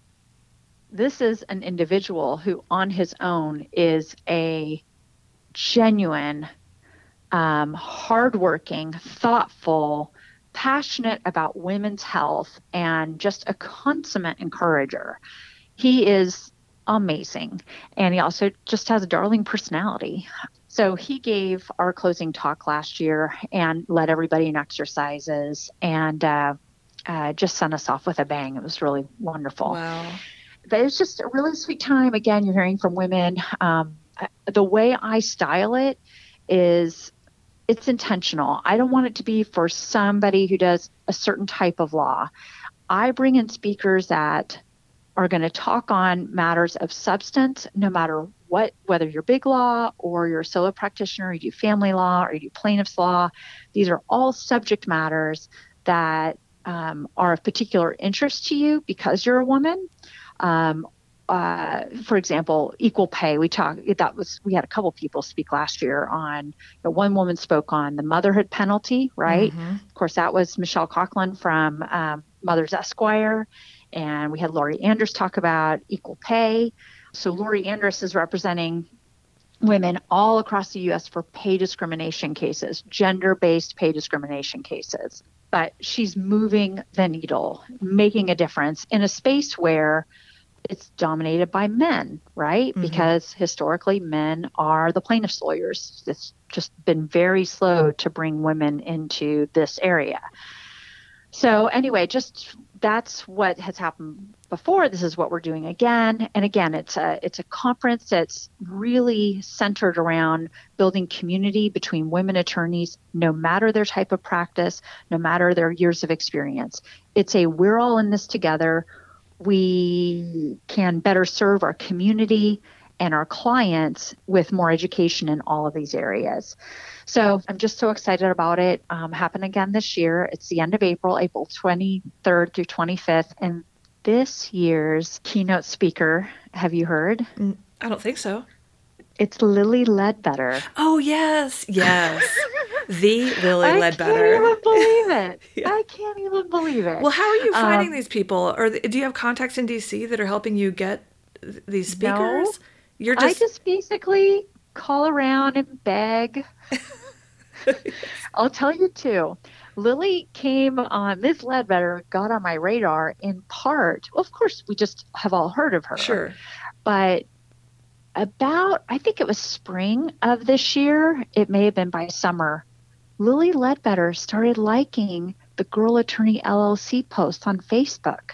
this is an individual who, on his own, is a genuine, um, hardworking, thoughtful, passionate about women's health, and just a consummate encourager. He is amazing. And he also just has a darling personality. So he gave our closing talk last year and led everybody in exercises and uh, uh, just sent us off with a bang. It was really wonderful Wow. but it's just a really sweet time. Again, you're hearing from women. Um, the way I style it is it's intentional. I don't want it to be for somebody who does a certain type of law. I bring in speakers that are going to talk on matters of substance, no matter what, whether you're big law or you're a solo practitioner, you do family law or you do plaintiff's law. These are all subject matters that um, are of particular interest to you because you're a woman. Um, uh, for example, equal pay. We talked. That was we had a couple people speak last year on. You know, one woman spoke on the motherhood penalty. Right. Mm-hmm. Of course, that was Michelle Coughlin from um, Mothers Esquire, and we had Lori Andrus talk about equal pay. So Lori Andrus is representing women all across the U.S. for pay discrimination cases, gender-based pay discrimination cases. But she's moving the needle, making a difference in a space where it's dominated by men, right? Mm-hmm. Because historically, men are the plaintiffs' lawyers. It's just been very slow to bring women into this area. So, anyway, just that's what has happened before. This is what we're doing again. And again, it's a it's a conference that's really centered around building community between women attorneys, no matter their type of practice, no matter their years of experience. It's a we're all in this together we can better serve our community and our clients with more education in all of these areas. So I'm just so excited about it. Um, happen again this year. It's the end of April, April 23rd through 25th. And this year's keynote speaker, have you heard? I don't think so. It's Lilly Ledbetter. Oh yes, yes, *laughs* the Lilly I Ledbetter. I can't even believe it. *laughs* yeah. I can't even believe it. Well, how are you finding um, these people? Or do you have contacts in DC that are helping you get these speakers? No, You're just. I just basically call around and beg. *laughs* I'll tell you too. Lilly came on, Ms. Ledbetter got on my radar in part. Well, of course, we just have all heard of her. Sure. But about, I think it was spring of this year, it may have been by summer, Lilly Ledbetter started liking the Girl Attorney LLC posts on Facebook.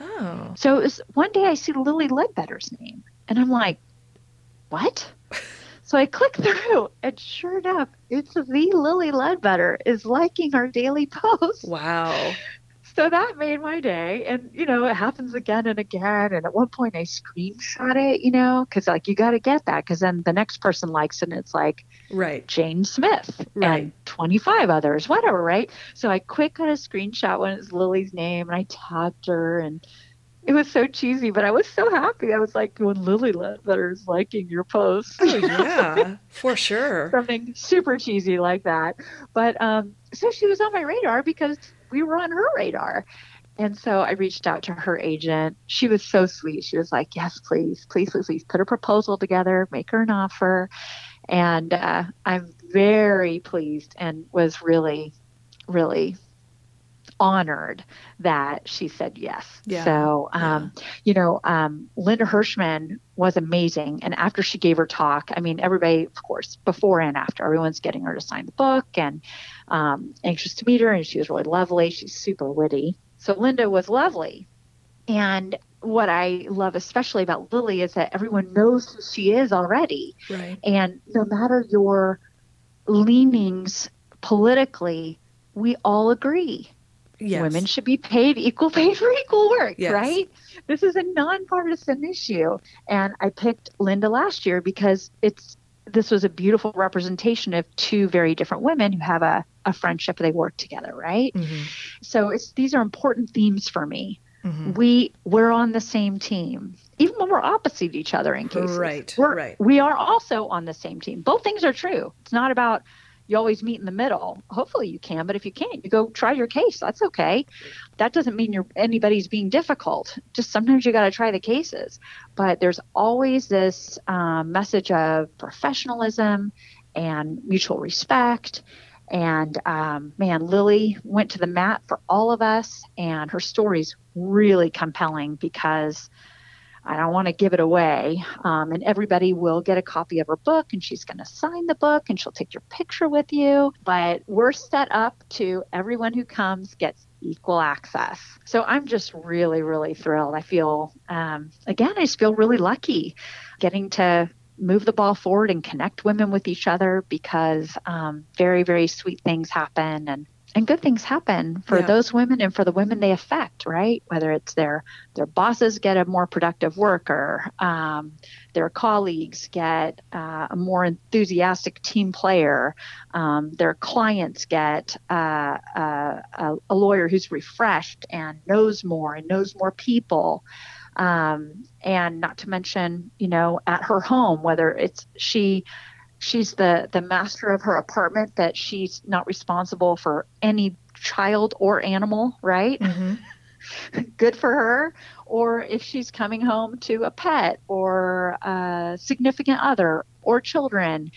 Oh. So it was one day I see Lilly Ledbetter's name, and I'm like, what? *laughs* so I click through, and sure enough, it's the Lilly Ledbetter is liking our daily posts. Wow so that made my day and you know it happens again and again and at one point i screenshot it you know because like you got to get that because then the next person likes it and it's like right jane smith right. and 25 others whatever right so i quick got a screenshot when it's Lilly's name and i tagged her and it was so cheesy, but I was so happy. I was like, when Lilly Ledbetter's liking your post. Oh, *laughs* yeah, for sure. Something super cheesy like that. But um, so she was on my radar because we were on her radar. And so I reached out to her agent. She was so sweet. She was like, Yes, please, please, please, please put a proposal together, make her an offer. And uh, I'm very pleased and was really, really honored that she said yes. Yeah. So, um, yeah. you know, um, Linda Hirshman was amazing. And after she gave her talk, I mean, everybody, of course, before and after, everyone's getting her to sign the book and um, anxious to meet her. And she was really lovely. She's super witty. So Linda was lovely. And what I love especially about Lilly is that everyone knows who she is already. Right. And no matter your leanings politically, we all agree Yes. Women should be paid equal pay for equal work, yes. right? This is a nonpartisan issue. And I picked Linda last year because it's this was a beautiful representation of two very different women who have a, a friendship they work together, right? Mm-hmm. So it's these are important themes for me. Mm-hmm. We we're on the same team. Even when we're opposite each other in cases. Right. We're, right. We are also on the same team. Both things are true. It's not about you always meet in the middle. Hopefully you can, but if you can't, you go try your case. That's okay. That doesn't mean you're anybody's being difficult. Just sometimes you got to try the cases. But there's always this um, message of professionalism and mutual respect. And um, man, Lilly went to the mat for all of us, and her story's really compelling because I don't want to give it away. Um, and everybody will get a copy of her book, and she's going to sign the book, and she'll take your picture with you. But we're set up to everyone who comes gets equal access. So I'm just really, really thrilled. I feel, um, again, I just feel really lucky getting to move the ball forward and connect women with each other because um, very, very sweet things happen and and good things happen for Yeah. those women and for the women they affect, right? Whether it's their their bosses get a more productive worker, um, their colleagues get uh, a more enthusiastic team player, um, their clients get uh, uh, a, a lawyer who's refreshed and knows more and knows more people. Um, and not to mention, you know, at her home, whether it's she she's the the master of her apartment that she's not responsible for any child or animal right? Hmm *laughs* good for her. Or if she's coming home to a pet or a significant other or children.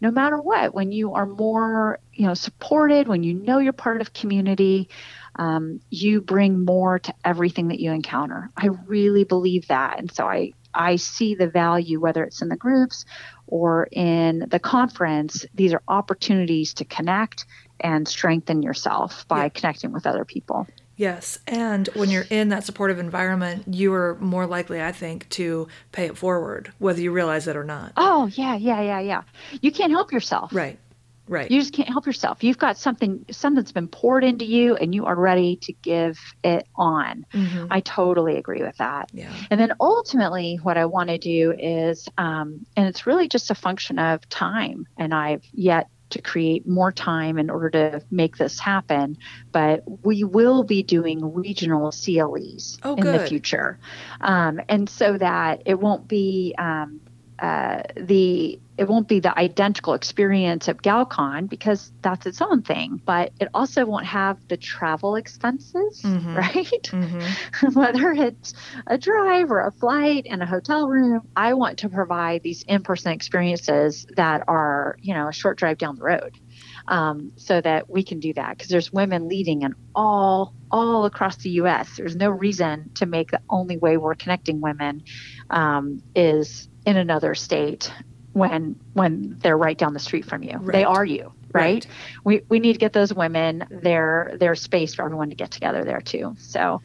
No matter what when you are more you know supported when you know you're part of community um, you bring more to everything that you encounter. I really believe that. And so i i see the value whether it's in the groups or in the conference these are opportunities to connect and strengthen yourself by Yeah. connecting with other people Yes, and when you're in that supportive environment, you are more likely, I think, to pay it forward, whether you realize it or not. Oh, yeah, yeah, yeah, yeah. You can't help yourself. Right, right. You just can't help yourself. You've got something something's been poured into you and you are ready to give it on. Mhm. I totally agree with that. Yeah. And then ultimately, what I want to do is, um, and it's really just a function of time. And I've yet to create more time in order to make this happen. But we will be doing regional CLEs Oh, in the future. Um, and so that it won't be um, uh, the it won't be the identical experience of GalCon because that's its own thing, but it also won't have the travel expenses, Mhm. *laughs* right? hmm *laughs* whether it's a drive or a flight and a hotel room, I want to provide these in-person experiences that are, you know, a short drive down the road, um, so that we can do that. Because there's women leading in all all across the U.S. There's no reason to make the only way we're connecting women um, is in another state when when they're right down the street from you. They are you. Right. Right? We, we need to get those women their their space for everyone to get together there too. So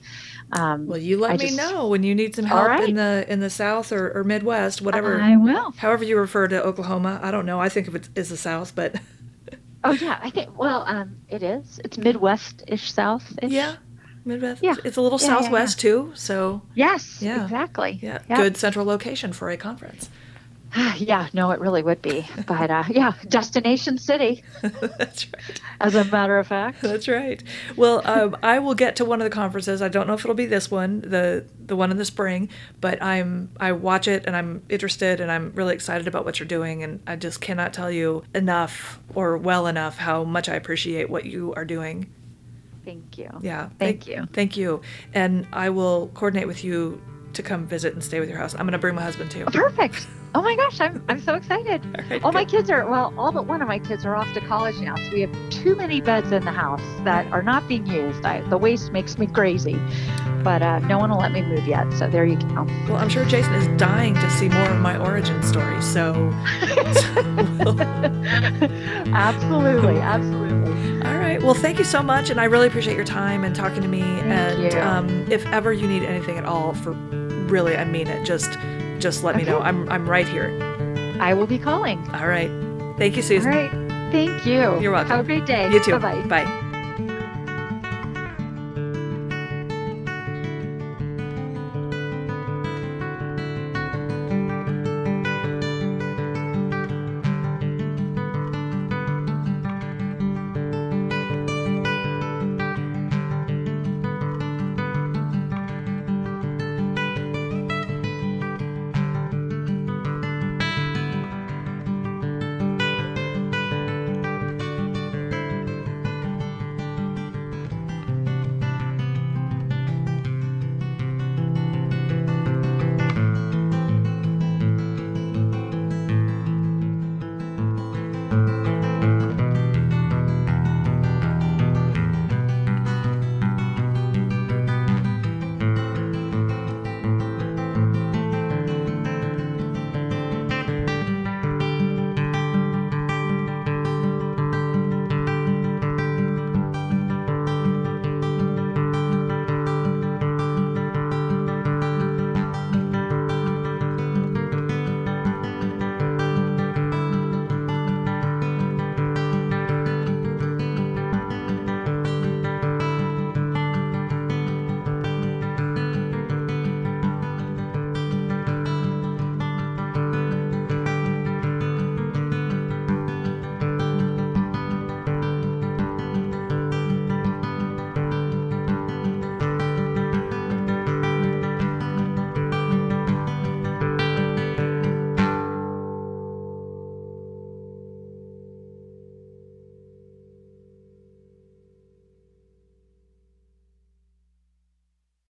um, Well, you let I me just- know when you need some help right. in the in the South or, or Midwest, whatever. I will. however you refer to Oklahoma. I don't know. I think of it as the South, but Oh yeah, I think. Well, um, it is. It's Midwest-ish South. yeah, Midwest. Yeah. It's a little Yeah, yeah, yeah. Southwest too. So Yes. Yeah. Exactly. yeah, good central location for a conference. *sighs* Yeah. No, it really would be. *laughs* But uh, yeah, destination city, *laughs* That's right. as a matter of fact. *laughs* That's right. Well, um, I will get to one of the conferences. I don't know if it'll be this one, the the one in the spring, but I'm I watch it and I'm interested and I'm really excited about what you're doing and I just cannot tell you enough or well enough how much I appreciate what you are doing. Thank you. Yeah. Thank you. Thank you. And I will coordinate with you to come visit and stay with your house. I'm going to bring my husband too. Oh, perfect. Oh my gosh, I'm I'm so excited. *laughs* All right, All my kids are well, all but one of my kids are off to college now, so we have too many beds in the house that are not being used. I, the waste makes me crazy, but uh, no one will let me move yet. So there you go. Well, I'm sure Jason is dying to see more of my origin story. So, *laughs* *laughs* absolutely, absolutely. all right. Well, thank you so much, and I really appreciate your time and talking to me. and you. Um, if ever you need anything at all, for really, I mean it. Just, just let me know. I'm, I'm right here. I will be calling. All right. Thank you, Susan. right. Thank you. You're welcome. Have a great day. You too. Bye bye. Bye.